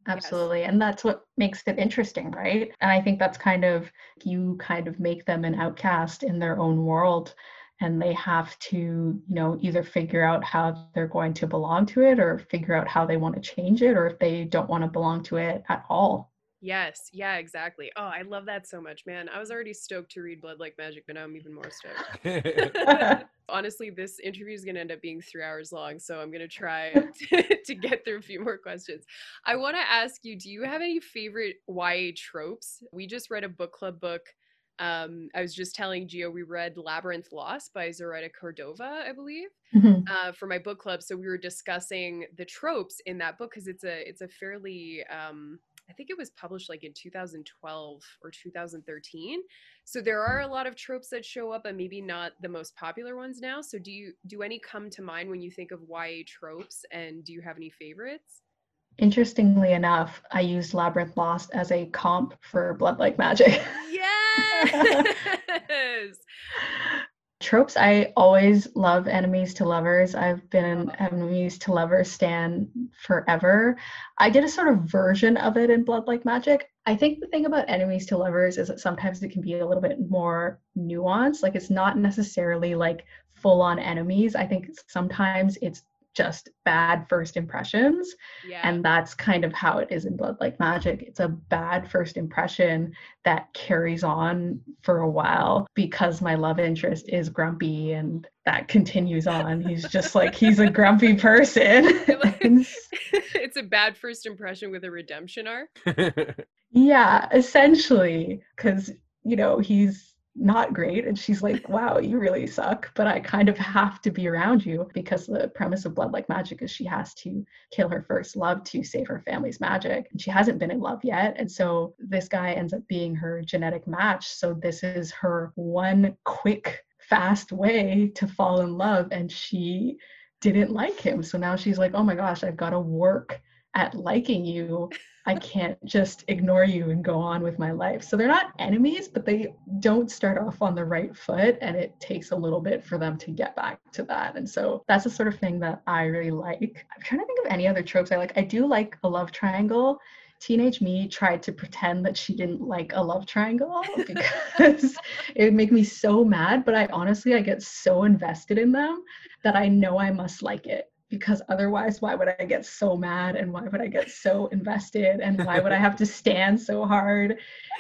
absolutely yes. and that's what makes it interesting right and i think that's kind of you kind of make them an outcast in their own world and they have to you know either figure out how they're going to belong to it or figure out how they want to change it or if they don't want to belong to it at all Yes, yeah, exactly. Oh, I love that so much, man. I was already stoked to read Blood Like Magic, but now I'm even more stoked. Honestly, this interview is going to end up being three hours long, so I'm going to try to, get through a few more questions. I want to ask you do you have any favorite YA tropes? We just read a book club book. Um, I was just telling Gio we read Labyrinth Lost by Zoraida Cordova, I believe, mm-hmm. uh, for my book club. So we were discussing the tropes in that book because it's a it's a fairly um, I think it was published like in 2012 or 2013. So there are a lot of tropes that show up and maybe not the most popular ones now. So do you do any come to mind when you think of YA tropes and do you have any favorites? Interestingly enough, I used Labyrinth Lost as a comp for Blood Like Magic. Yes. tropes. I always love enemies to lovers. I've been an enemies to lovers stan forever. I did a sort of version of it in blood like magic. I think the thing about enemies to lovers is that sometimes it can be a little bit more nuanced. Like it's not necessarily like full on enemies. I think sometimes it's just bad first impressions. Yeah. And that's kind of how it is in Blood Like Magic. It's a bad first impression that carries on for a while because my love interest is grumpy and that continues on. He's just like, he's a grumpy person. it's a bad first impression with a redemption arc. yeah, essentially. Because, you know, he's not great. And she's like, wow, you really suck, but I kind of have to be around you because the premise of Blood Like Magic is she has to kill her first love to save her family's magic. And she hasn't been in love yet. And so this guy ends up being her genetic match. So this is her one quick, fast way to fall in love. And she didn't like him. So now she's like, oh my gosh, I've got to work at liking you, I can't just ignore you and go on with my life. So they're not enemies, but they don't start off on the right foot. And it takes a little bit for them to get back to that. And so that's the sort of thing that I really like. I'm trying to think of any other tropes I like. I do like a love triangle teenage me tried to pretend that she didn't like a love triangle because it would make me so mad but i honestly i get so invested in them that i know i must like it because otherwise why would i get so mad and why would i get so invested and why would i have to stand so hard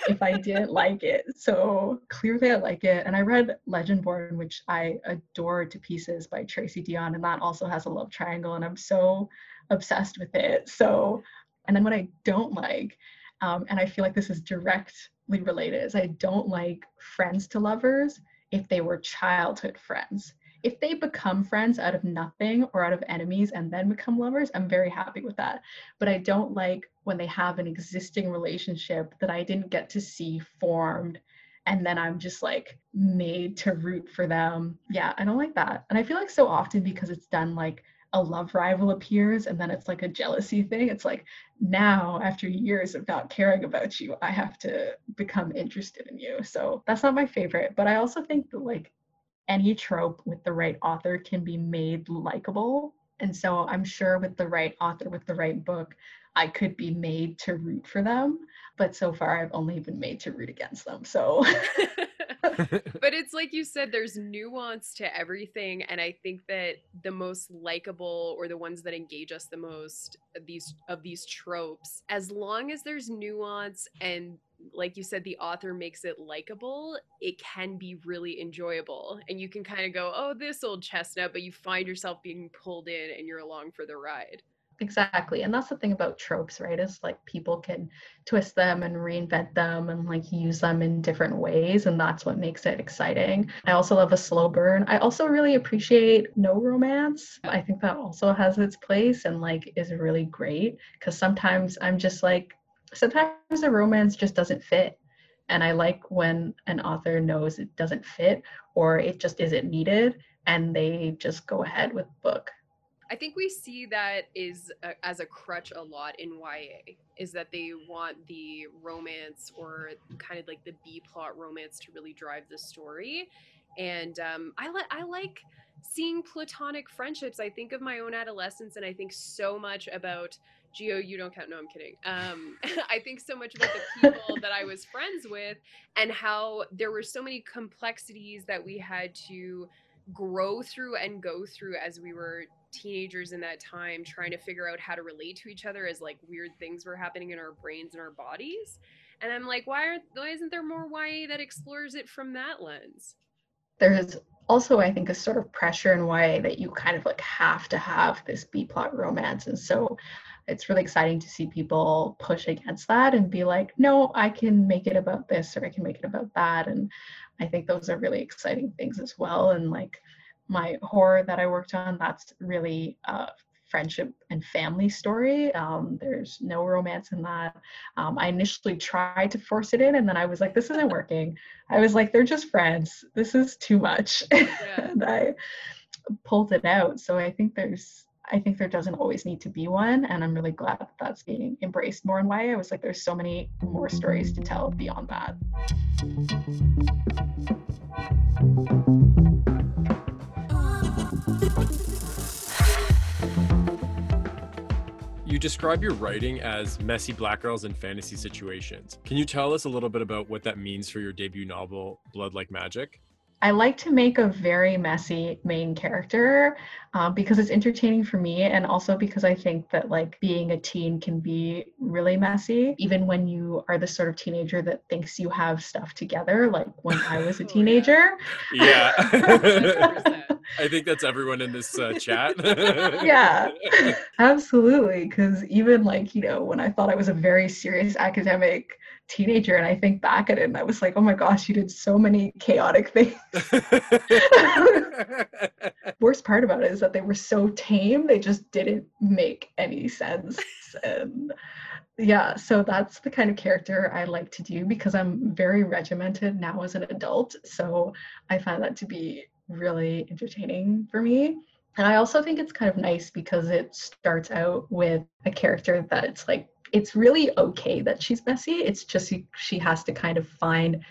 if i didn't like it? So clearly i like it. And i read Legendborn which i adore to pieces by tracy deonn and that also has a love triangle and i'm so obsessed with it. So and then what i don't like um, and i feel like this is directly related is i don't like friends to lovers if they were childhood friends if they become friends out of nothing or out of enemies and then become lovers, I'm very happy with that. But I don't like when they have an existing relationship that I didn't get to see formed and then I'm just like made to root for them. Yeah, I don't like that. And I feel like so often because it's done like a love rival appears and then it's like a jealousy thing. It's like now, after years of not caring about you, I have to become interested in you. So that's not my favorite. But I also think that like any trope with the right author can be made likable. And so I'm sure with the right author, with the right book, I could be made to root for them. But so far, I've only been made to root against them. So. but it's like you said, there's nuance to everything. And I think that the most likable or the ones that engage us the most these of these tropes, as long as there's nuance and like you said, the author makes it likable, it can be really enjoyable. And you can kind of go, oh, this old chestnut, but you find yourself being pulled in and you're along for the ride. Exactly. And that's the thing about tropes, right? Is like people can twist them and reinvent them and like use them in different ways. And that's what makes it exciting. I also love a slow burn. I also really appreciate no romance. I think that also has its place and like is really great because sometimes I'm just like, sometimes a romance just doesn't fit. And I like when an author knows it doesn't fit or it just isn't needed and they just go ahead with the book. I think we see that is a, as a crutch a lot in YA is that they want the romance or kind of like the B plot romance to really drive the story. And um, I like I like seeing platonic friendships. I think of my own adolescence and I think so much about Gio, you don't count. No, I'm kidding. Um, I think so much about the people that I was friends with and how there were so many complexities that we had to grow through and go through as we were teenagers in that time, trying to figure out how to relate to each other as like weird things were happening in our brains and our bodies. And I'm like, why aren't why isn't there more YA that explores it from that lens? There's also i think a sort of pressure in a way that you kind of like have to have this b plot romance and so it's really exciting to see people push against that and be like, no, I can make it about this or I can make it about that. And I think those are really exciting things as well. And like my horror that I worked on, that's really a friendship and family story. Um, there's no romance in that. Um, I initially tried to force it in and then I was like, this isn't working. I was like, they're just friends. This is too much. Yeah. and I pulled it out. So I think there's I think there doesn't always need to be one. And I'm really glad that that's being embraced more in YA. I was like, there's so many more stories to tell beyond that. You describe your writing as messy black girls in fantasy situations. Can you tell us a little bit about what that means for your debut novel, Blood Like Magic? I like to make a very messy main character um, because it's entertaining for me, and also because I think that like being a teen can be really messy, even when you are the sort of teenager that thinks you have stuff together. Like when I was a teenager. yeah. I think that's everyone in this uh, chat. yeah, absolutely. Because even like, you know, when I thought I was a very serious academic teenager and I think back at it and I was like, oh my gosh, you did so many chaotic things. Worst part about it is that they were so tame, they just didn't make any sense. And yeah, so that's the kind of character I like to do because I'm very regimented now as an adult. So I find that to be really entertaining for me. And I also think it's kind of nice because it starts out with a character that's like, it's really okay that she's messy. It's just she has to kind of find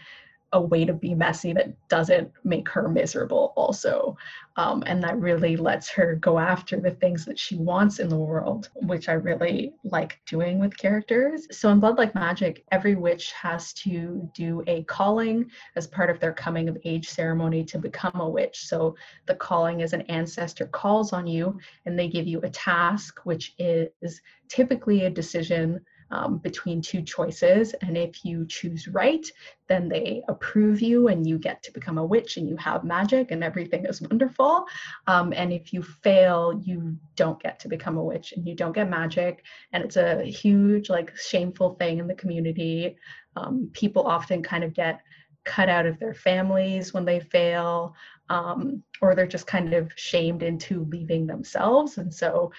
a way to be messy that doesn't make her miserable also. Um, and that really lets her go after the things that she wants in the world which i really like doing with characters. So in blood like magic every witch has to do a calling as part of their coming of age ceremony to become a witch. So the calling is an ancestor calls on you and they give you a task which is typically a decision um, between two choices. And if you choose right, then they approve you and you get to become a witch and you have magic and everything is wonderful. Um, and if you fail, you don't get to become a witch and you don't get magic. And it's a huge, like, shameful thing in the community. Um, people often kind of get cut out of their families when they fail, um, or they're just kind of shamed into leaving themselves. And so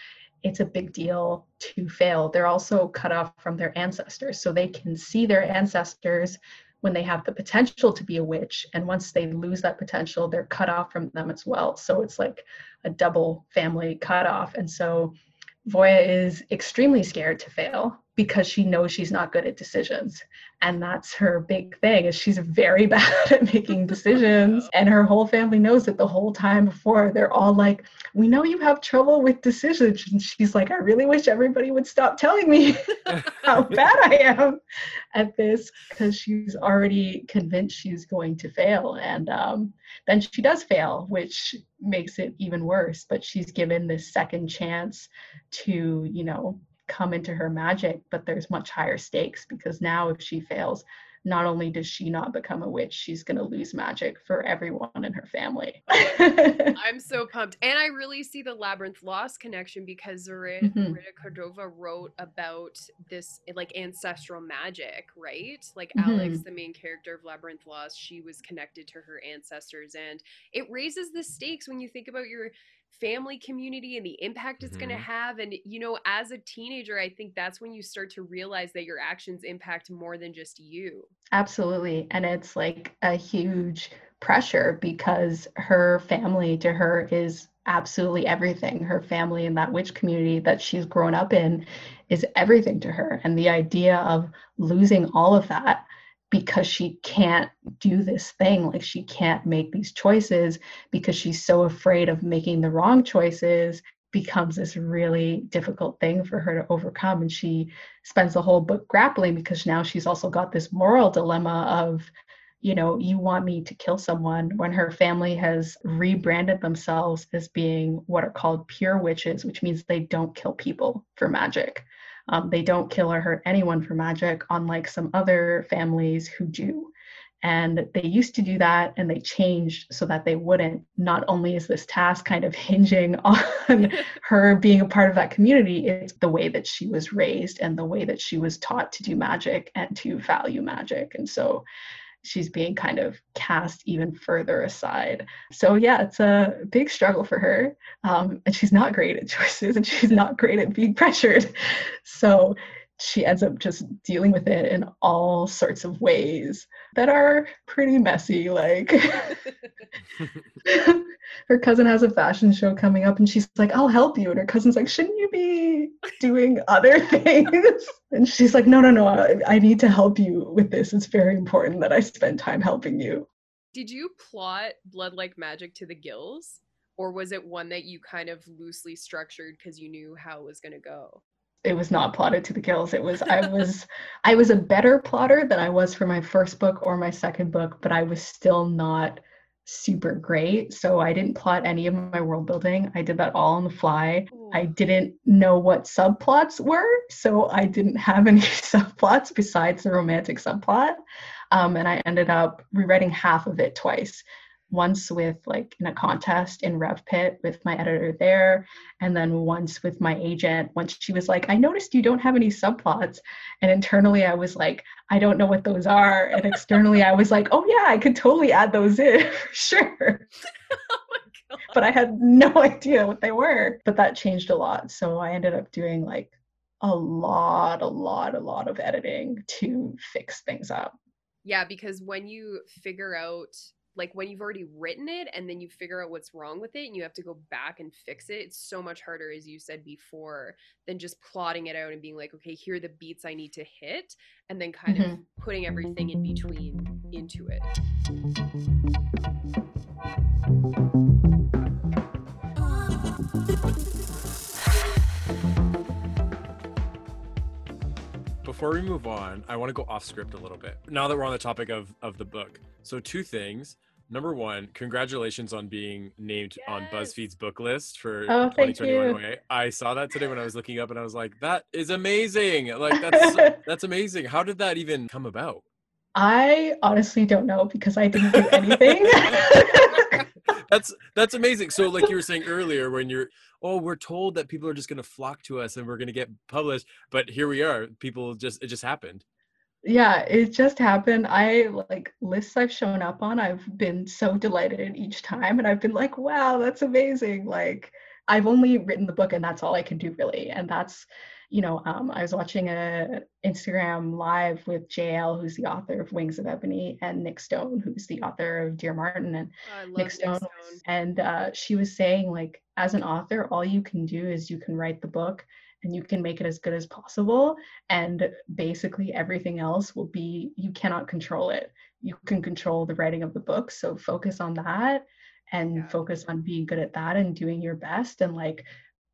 it's a big deal to fail. They're also cut off from their ancestors. So they can see their ancestors when they have the potential to be a witch. And once they lose that potential, they're cut off from them as well. So it's like a double family cutoff. And so Voya is extremely scared to fail because she knows she's not good at decisions. And that's her big thing is she's very bad at making decisions. And her whole family knows it the whole time before they're all like we know you have trouble with decisions. And she's like i really wish everybody would stop telling me how bad i am at this because she's already convinced she's going to fail. And um, then she does fail which makes it even worse. But she's given this second chance to you know come into her magic, but there's much higher stakes because now if she fails, not only does she not become a witch, she's going to lose magic for everyone in her family. I'm so pumped. And I really see the Labyrinth Lost connection because Zoraida mm-hmm. Cordova wrote about this like ancestral magic, right? Like mm-hmm. Alex, the main character of Labyrinth Lost, she was connected to her ancestors. And it raises the stakes when you think about your family community and the impact it's mm-hmm. going to have and you know as a teenager i think that's when you start to realize that your actions impact more than just you absolutely and it's like a huge pressure because her family to her is absolutely everything her family and that witch community that she's grown up in is everything to her and the idea of losing all of that because she can't do this thing. Like she can't make these choices because she's so afraid of making the wrong choices becomes this really difficult thing for her to overcome. And she spends the whole book grappling because now she's also got this moral dilemma of you know you want me to kill someone when her family has rebranded themselves as being what are called pure witches which means they don't kill people for magic um, they don't kill or hurt anyone for magic, unlike some other families who do. And they used to do that and they changed so that they wouldn't. Not only is this task kind of hinging on her being a part of that community, it's the way that she was raised and the way that she was taught to do magic and to value magic. And so she's being kind of cast even further aside. So yeah, it's a big struggle for her, um, and she's not great at choices, and she's not great at being pressured. So she ends up just dealing with it in all sorts of ways that are pretty messy. Like her cousin has a fashion show coming up and she's like, I'll help you. And her cousin's like, Shouldn't you be doing other things? and she's like, No, no, no, I, I need to help you with this. It's very important that I spend time helping you. Did you plot Blood Like Magic to the gills? Or was it one that you kind of loosely structured because you knew how it was going to go? It was not plotted to the gills. It was I was I was a better plotter than I was for my first book or my second book, but I was still not super great. So I didn't plot any of my world building. I did that all on the fly. Ooh. I didn't know what subplots were, so I didn't have any subplots besides the romantic subplot. Um, and I ended up rewriting half of it twice once with like in a contest in RevPit with my editor there, and then once with my agent once she was like, I noticed you don't have any subplots. And internally I was like, I don't know what those are. And externally I was like, oh yeah, I could totally add those in sure. oh but I had no idea what they were. But that changed a lot. So I ended up doing like a lot, a lot, a lot of editing to fix things up. Yeah, because when you figure out like when you've already written it and then you figure out what's wrong with it and you have to go back and fix it it's so much harder as you said before than just plotting it out and being like okay here are the beats i need to hit and then kind mm-hmm. of putting everything in between into it before we move on, I want to go off script a little bit. Now that we're on the topic of of the book, so two things. Number one, congratulations on being named yes. on BuzzFeed's book list for oh, 2021 way. I saw that today when I was looking up, and I was like, "That is amazing! Like that's that's amazing. How did that even come about?" I honestly don't know because I didn't do anything. that's that's amazing. So, like you were saying earlier, when you're oh, we're told that people are just going to flock to us and we're going to get published, but here we are. People just it just happened. Yeah, it just happened. I like lists I've shown up on. I've been so delighted each time, and I've been like, wow, that's amazing. Like, I've only written the book, and that's all I can do really, and that's you know, um, I was watching a Instagram live with J. Elle, who's the author of Wings of Ebony, and Nic Stone, who's the author of Dear Martin, and oh, Nic Stone. Stone. And uh, she was saying, like, as an author, all you can do is you can write the book and you can make it as good as possible, and basically everything else will be you cannot control it. You can control the writing of the book, so focus on that and yeah. focus on being good at that and doing your best and like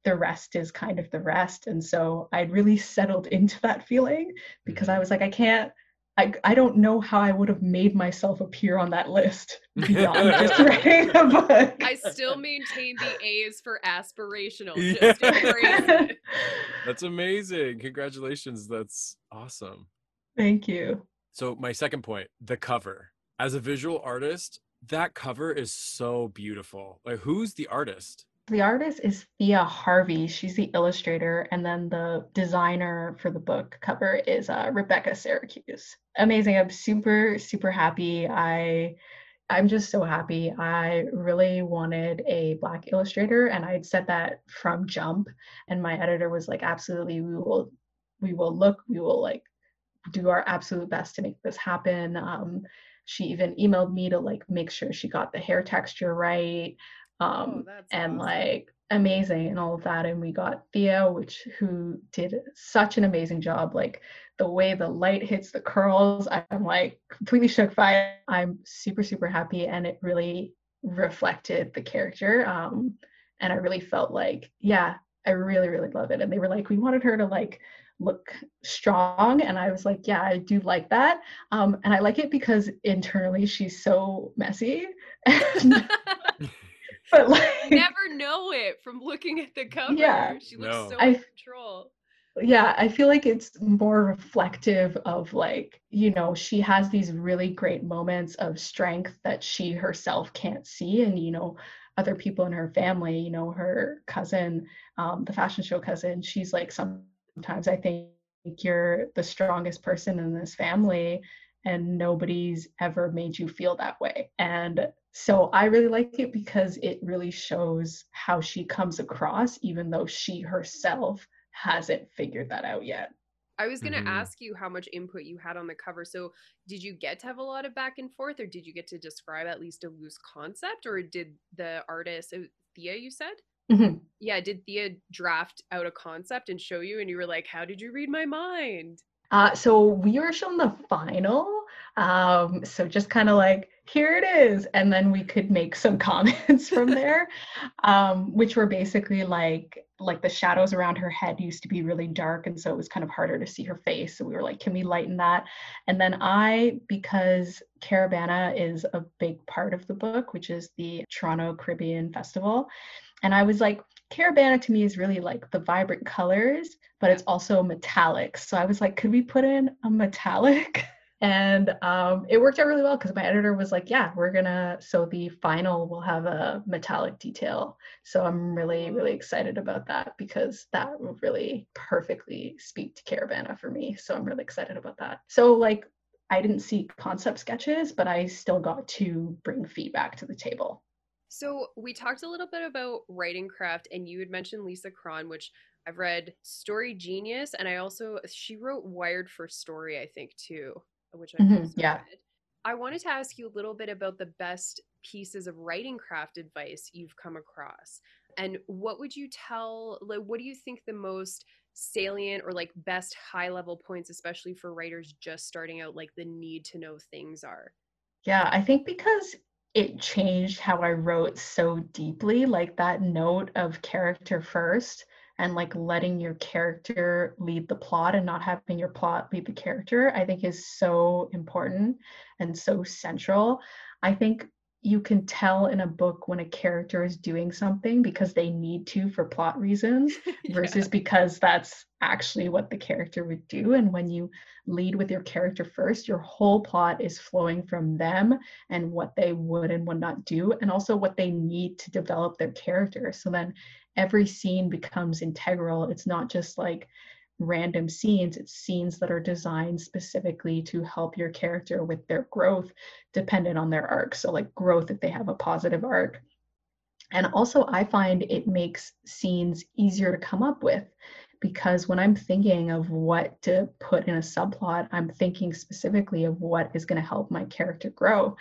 the rest is kind of the rest. And so I'd really settled into that feeling because I mm-hmm. was like, I can't, I, I don't know how I would have made myself appear on that list beyond just writing a book. I still maintain the A's for aspirational. Yeah. That's amazing. Congratulations. That's awesome. Thank you. So, my second point the cover. As a visual artist, that cover is so beautiful. Like, who's the artist? The artist is Thea Harvey. She's the illustrator, and then the designer for the book cover is uh, Rebecca Syracuse. Amazing! I'm super super happy. I I'm just so happy. I really wanted a black illustrator, and I'd said that from jump. And my editor was like, "Absolutely, we will, we will look, we will like do our absolute best to make this happen." Um, she even emailed me to like make sure she got the hair texture right um oh, and awesome. like amazing and all of that and we got Thea which who did such an amazing job like the way the light hits the curls I'm like completely shook by it I'm super super happy and it really reflected the character um and I really felt like yeah I really really love it and they were like we wanted her to like look strong and i was like yeah i do like that um, and i like it because internally she's so messy and but like never know it from looking at the cover. Yeah, she looks no. so I, in control. Yeah, I feel like it's more reflective of like, you know, she has these really great moments of strength that she herself can't see. And, you know, other people in her family, you know, her cousin, um, the fashion show cousin, she's like, sometimes I think you're the strongest person in this family and nobody's ever made you feel that way. And so I really like it because it really shows how she comes across, even though she herself hasn't figured that out yet. I was going to mm-hmm. ask you how much input you had on the cover. So, did you get to have a lot of back and forth, or did you get to describe at least a loose concept, or did the artist, Thea, you said? Mm-hmm. Yeah, did Thea draft out a concept and show you, and you were like, How did you read my mind? Uh, so, we were shown the final. Um, so, just kind of like, here it is. And then we could make some comments from there um, which were basically like like the shadows around her head used to be really dark and so it was kind of harder to see her face. So we were like can we lighten that? And then i because Caribana is a big part of the book which is the toronto caribbean festival and i was like Caribana to me is really like the vibrant colors but it's also metallic. So i was like could we put in a metallic and um, it worked out really well because my editor was like yeah we're gonna so the final will have a metallic detail. So i'm really really excited about that because that will really perfectly speak to Caribana for me. So i'm really excited about that. So like i didn't see concept sketches but i still got to bring feedback to the table. So we talked a little bit about writing craft and you had mentioned lisa cron which i've read story genius and i also she wrote wired for story i think too which I mm-hmm, yeah. I wanted to ask you a little bit about the best pieces of writing craft advice you've come across. And what would you tell, like, what do you think the most salient or like best high level points, especially for writers just starting out, like the need to know things are? Yeah, I think because it changed how I wrote so deeply, like that note of character first and like letting your character lead the plot and not having your plot lead the character, I think is so important and so central. I think you can tell in a book when a character is doing something because they need to for plot reasons versus because that's actually what the character would do and when you lead with your character first your whole plot is flowing from them and what they would and would not do and also what they need to develop their character so then every scene becomes integral. It's not just like random scenes. It's scenes that are designed specifically to help your character with their growth dependent on their arc. So like growth if they have a positive arc. And also i find it makes scenes easier to come up with because when I'm thinking of what to put in a subplot, I'm thinking specifically of what is going to help my character grow.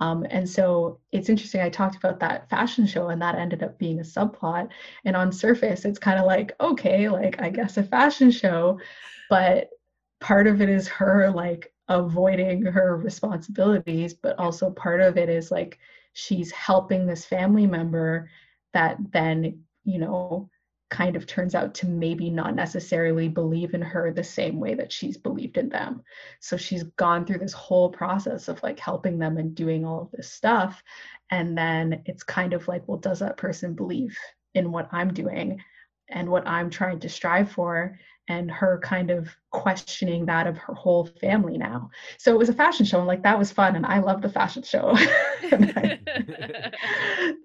Um, and so it's interesting. I talked about that fashion show, and that ended up being a subplot. And on surface, it's kind of like, okay, like I guess a fashion show, but part of it is her like avoiding her responsibilities, but also part of it is like she's helping this family member that then, you know, kind of turns out to maybe not necessarily believe in her the same way that she's believed in them. So she's gone through this whole process of like helping them and doing all of this stuff. And then it's kind of like, well, does that person believe in what I'm doing and what I'm trying to strive for? And her kind of questioning that of her whole family now. So it was a fashion show, and like that was fun, and I love the fashion show.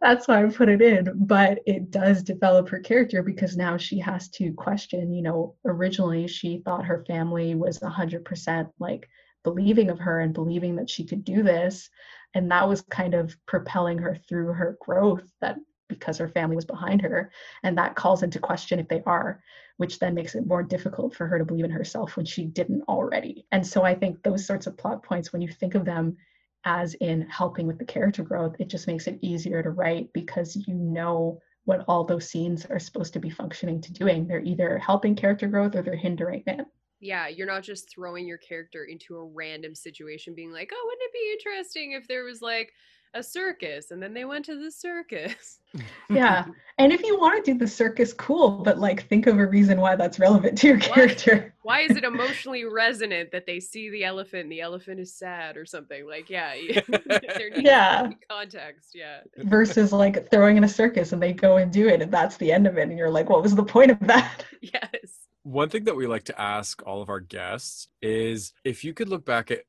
that's why I put it in. But it does develop her character because now she has to question. You know, originally she thought her family was hundred percent like believing of her and believing that she could do this, and that was kind of propelling her through her growth. That because her family was behind her, and that calls into question if they are which then makes it more difficult for her to believe in herself when she didn't already. And so I think those sorts of plot points, when you think of them as in helping with the character growth, it just makes it easier to write because you know what all those scenes are supposed to be functioning to doing. They're either helping character growth or they're hindering it. Yeah, you're not just throwing your character into a random situation being like, oh, wouldn't it be interesting if there was like a circus and then they went to the circus. yeah. And if you want to do the circus, cool, but like think of a reason why that's relevant to your character. Why, why is it emotionally resonant that they see the elephant and the elephant is sad or something? Like, yeah, there needs yeah. context. Yeah. Versus like throwing in a circus and they go and do it and that's the end of it. And you're like, what was the point of that? Yes. One thing that we like to ask all of our guests is if you could look back at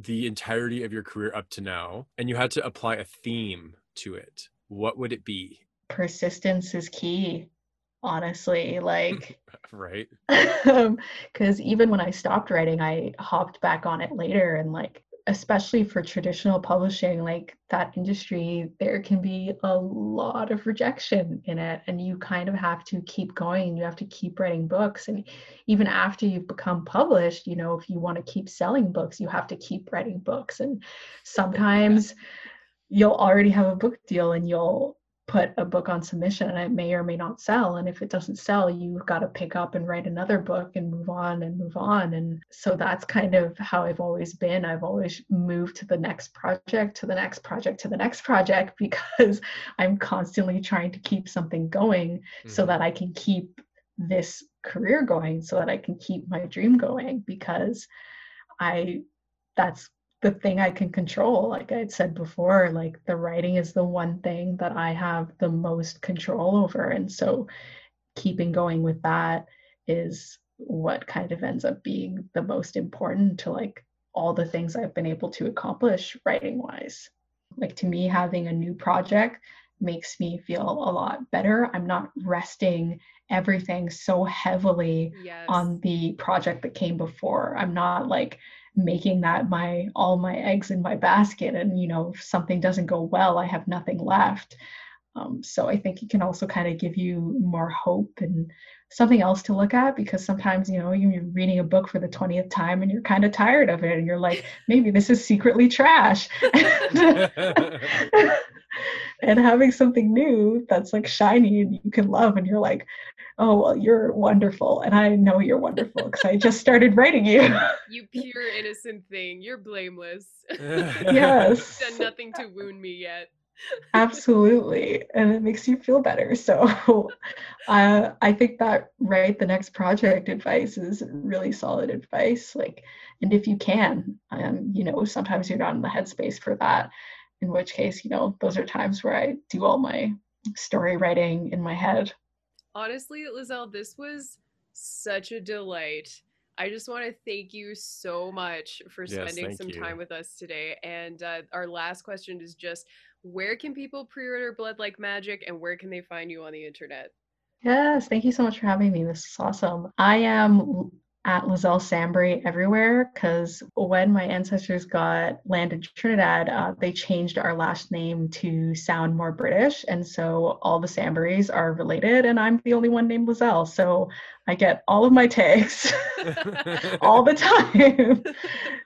the entirety of your career up to now and you had to apply a theme to it, what would it be? Persistence is key, honestly. Like, right. Because even when I stopped writing, I hopped back on it later and like especially for traditional publishing like that industry there can be a lot of rejection in it and you kind of have to keep going. You have to keep writing books and even after you've become published you know if you want to keep selling books you have to keep writing books and sometimes you'll already have a book deal and you'll put a book on submission and it may or may not sell. And if it doesn't sell you've got to pick up and write another book and move on and move on. And so that's kind of how I've always been. I've always moved to the next project to the next project to the next project because I'm constantly trying to keep something going mm-hmm. so that I can keep this career going so that I can keep my dream going because I that's the thing I can control. Like I had said before, like the writing is the one thing that I have the most control over. And so keeping going with that is what kind of ends up being the most important to like all the things I've been able to accomplish writing wise. Like to me, having a new project makes me feel a lot better. I'm not resting everything so heavily yes. on the project that came before. I'm not like making that my all my eggs in my basket and you know if something doesn't go well i have nothing left Um, so I think it can also kind of give you more hope and something else to look at because sometimes, you know, you're reading a book for the 20th time and you're kind of tired of it and you're like, maybe this is secretly trash. and having something new that's like shiny and you can love and you're like, oh well you're wonderful and i know you're wonderful because i just started writing you. You pure innocent thing. You're blameless. Yes. Done nothing to wound me yet. Absolutely and it makes you feel better. So uh, i think that write the next project advice is really solid advice like and if you can um, you know sometimes you're not in the headspace for that in which case you know those are times where i do all my story writing in my head honestly, Liselle, this was such a delight. I just want to thank you so much for spending yes, some you. time with us today. And uh, our last question is just where can people pre order Blood Like Magic and where can they find you on the internet? Yes, thank you so much for having me. This is awesome. I am at Liselle Sambury everywhere because when my ancestors got land in Trinidad, uh, they changed our last name to sound more British. And so all the Samburys are related, and I'm the only one named Liselle. So I get all of my tags all the time.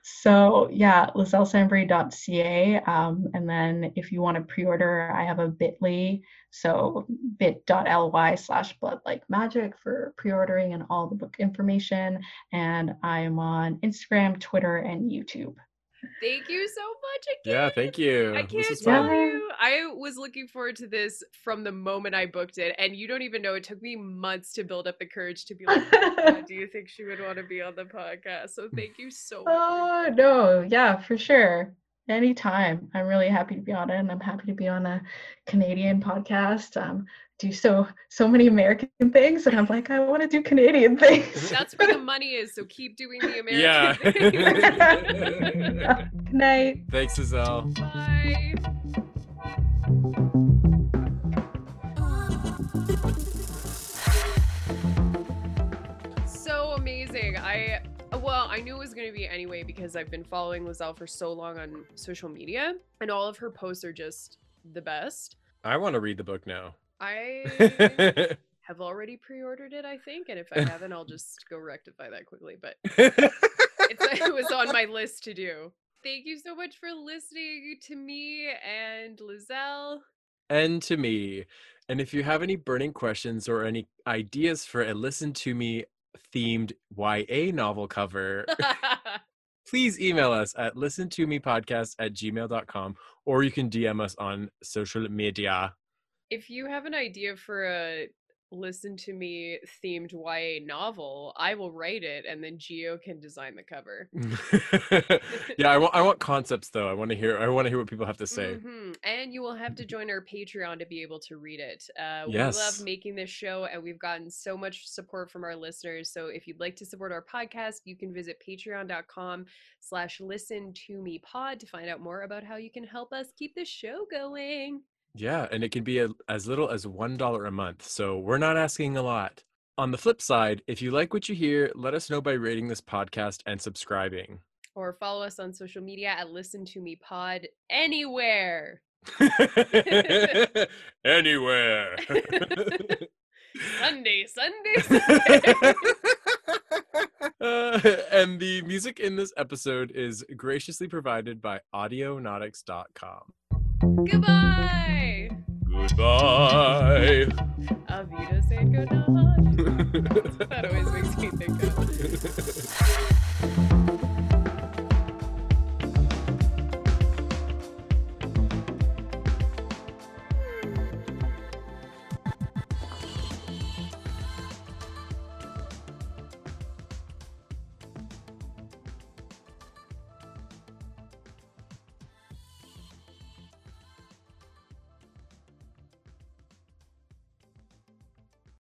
so yeah, lisellesambury.ca. Um, and then if you want to pre-order, I have a bit.ly so bit.ly slash blood like magic for pre-ordering and all the book information. And I'm on Instagram, Twitter, and YouTube. Thank you so much again. Yeah, thank you. I can't tell you. I was looking forward to this from the moment I booked it. And you don't even know, it took me months to build up the courage to be like, oh, do you think she would want to be on the podcast? So thank you so much. Oh, no. Yeah, for sure. Anytime. I'm really happy to be on it, and I'm happy to be on a Canadian podcast. Um, do so so many American things, and I'm like, I want to do Canadian things. That's where the money is. So keep doing the American yeah. Good night. Thanks, Liselle. Bye. So amazing. I well, I knew it was going to be anyway because I've been following Liselle for so long on social media, and all of her posts are just the best. I want to read the book now. I have already pre-ordered it, I think, and if I haven't, I'll just go rectify that quickly. But it was on my list to do. Thank you so much for listening to me and Liselle. And to me. And if you have any burning questions or any ideas for a listen to me themed YA novel cover, please email us at listen to me podcast at gmail.com or you can DM us on social media. If you have an idea for a listen to me themed YA novel, I will write it and then Gio can design the cover. yeah, I want I want concepts though. I want to hear I want to hear what people have to say. Mm-hmm. And you will have to join our Patreon to be able to read it. Uh, yes. We love making this show and we've gotten so much support from our listeners. So if you'd like to support our podcast, you can visit patreon.com slash listen to me pod to find out more about how you can help us keep the show going. Yeah, and it can be a, as little as $1 a month. So we're not asking a lot. On the flip side, if you like what you hear, let us know by rating this podcast and subscribing. Or follow us on social media at Listen to Me Pod anywhere. anywhere. Sunday, Sunday, Sunday. Uh, and the music in this episode is graciously provided by audionautics.com. Goodbye. Goodbye. Auf Wiedersehen, good night. that always makes me think of.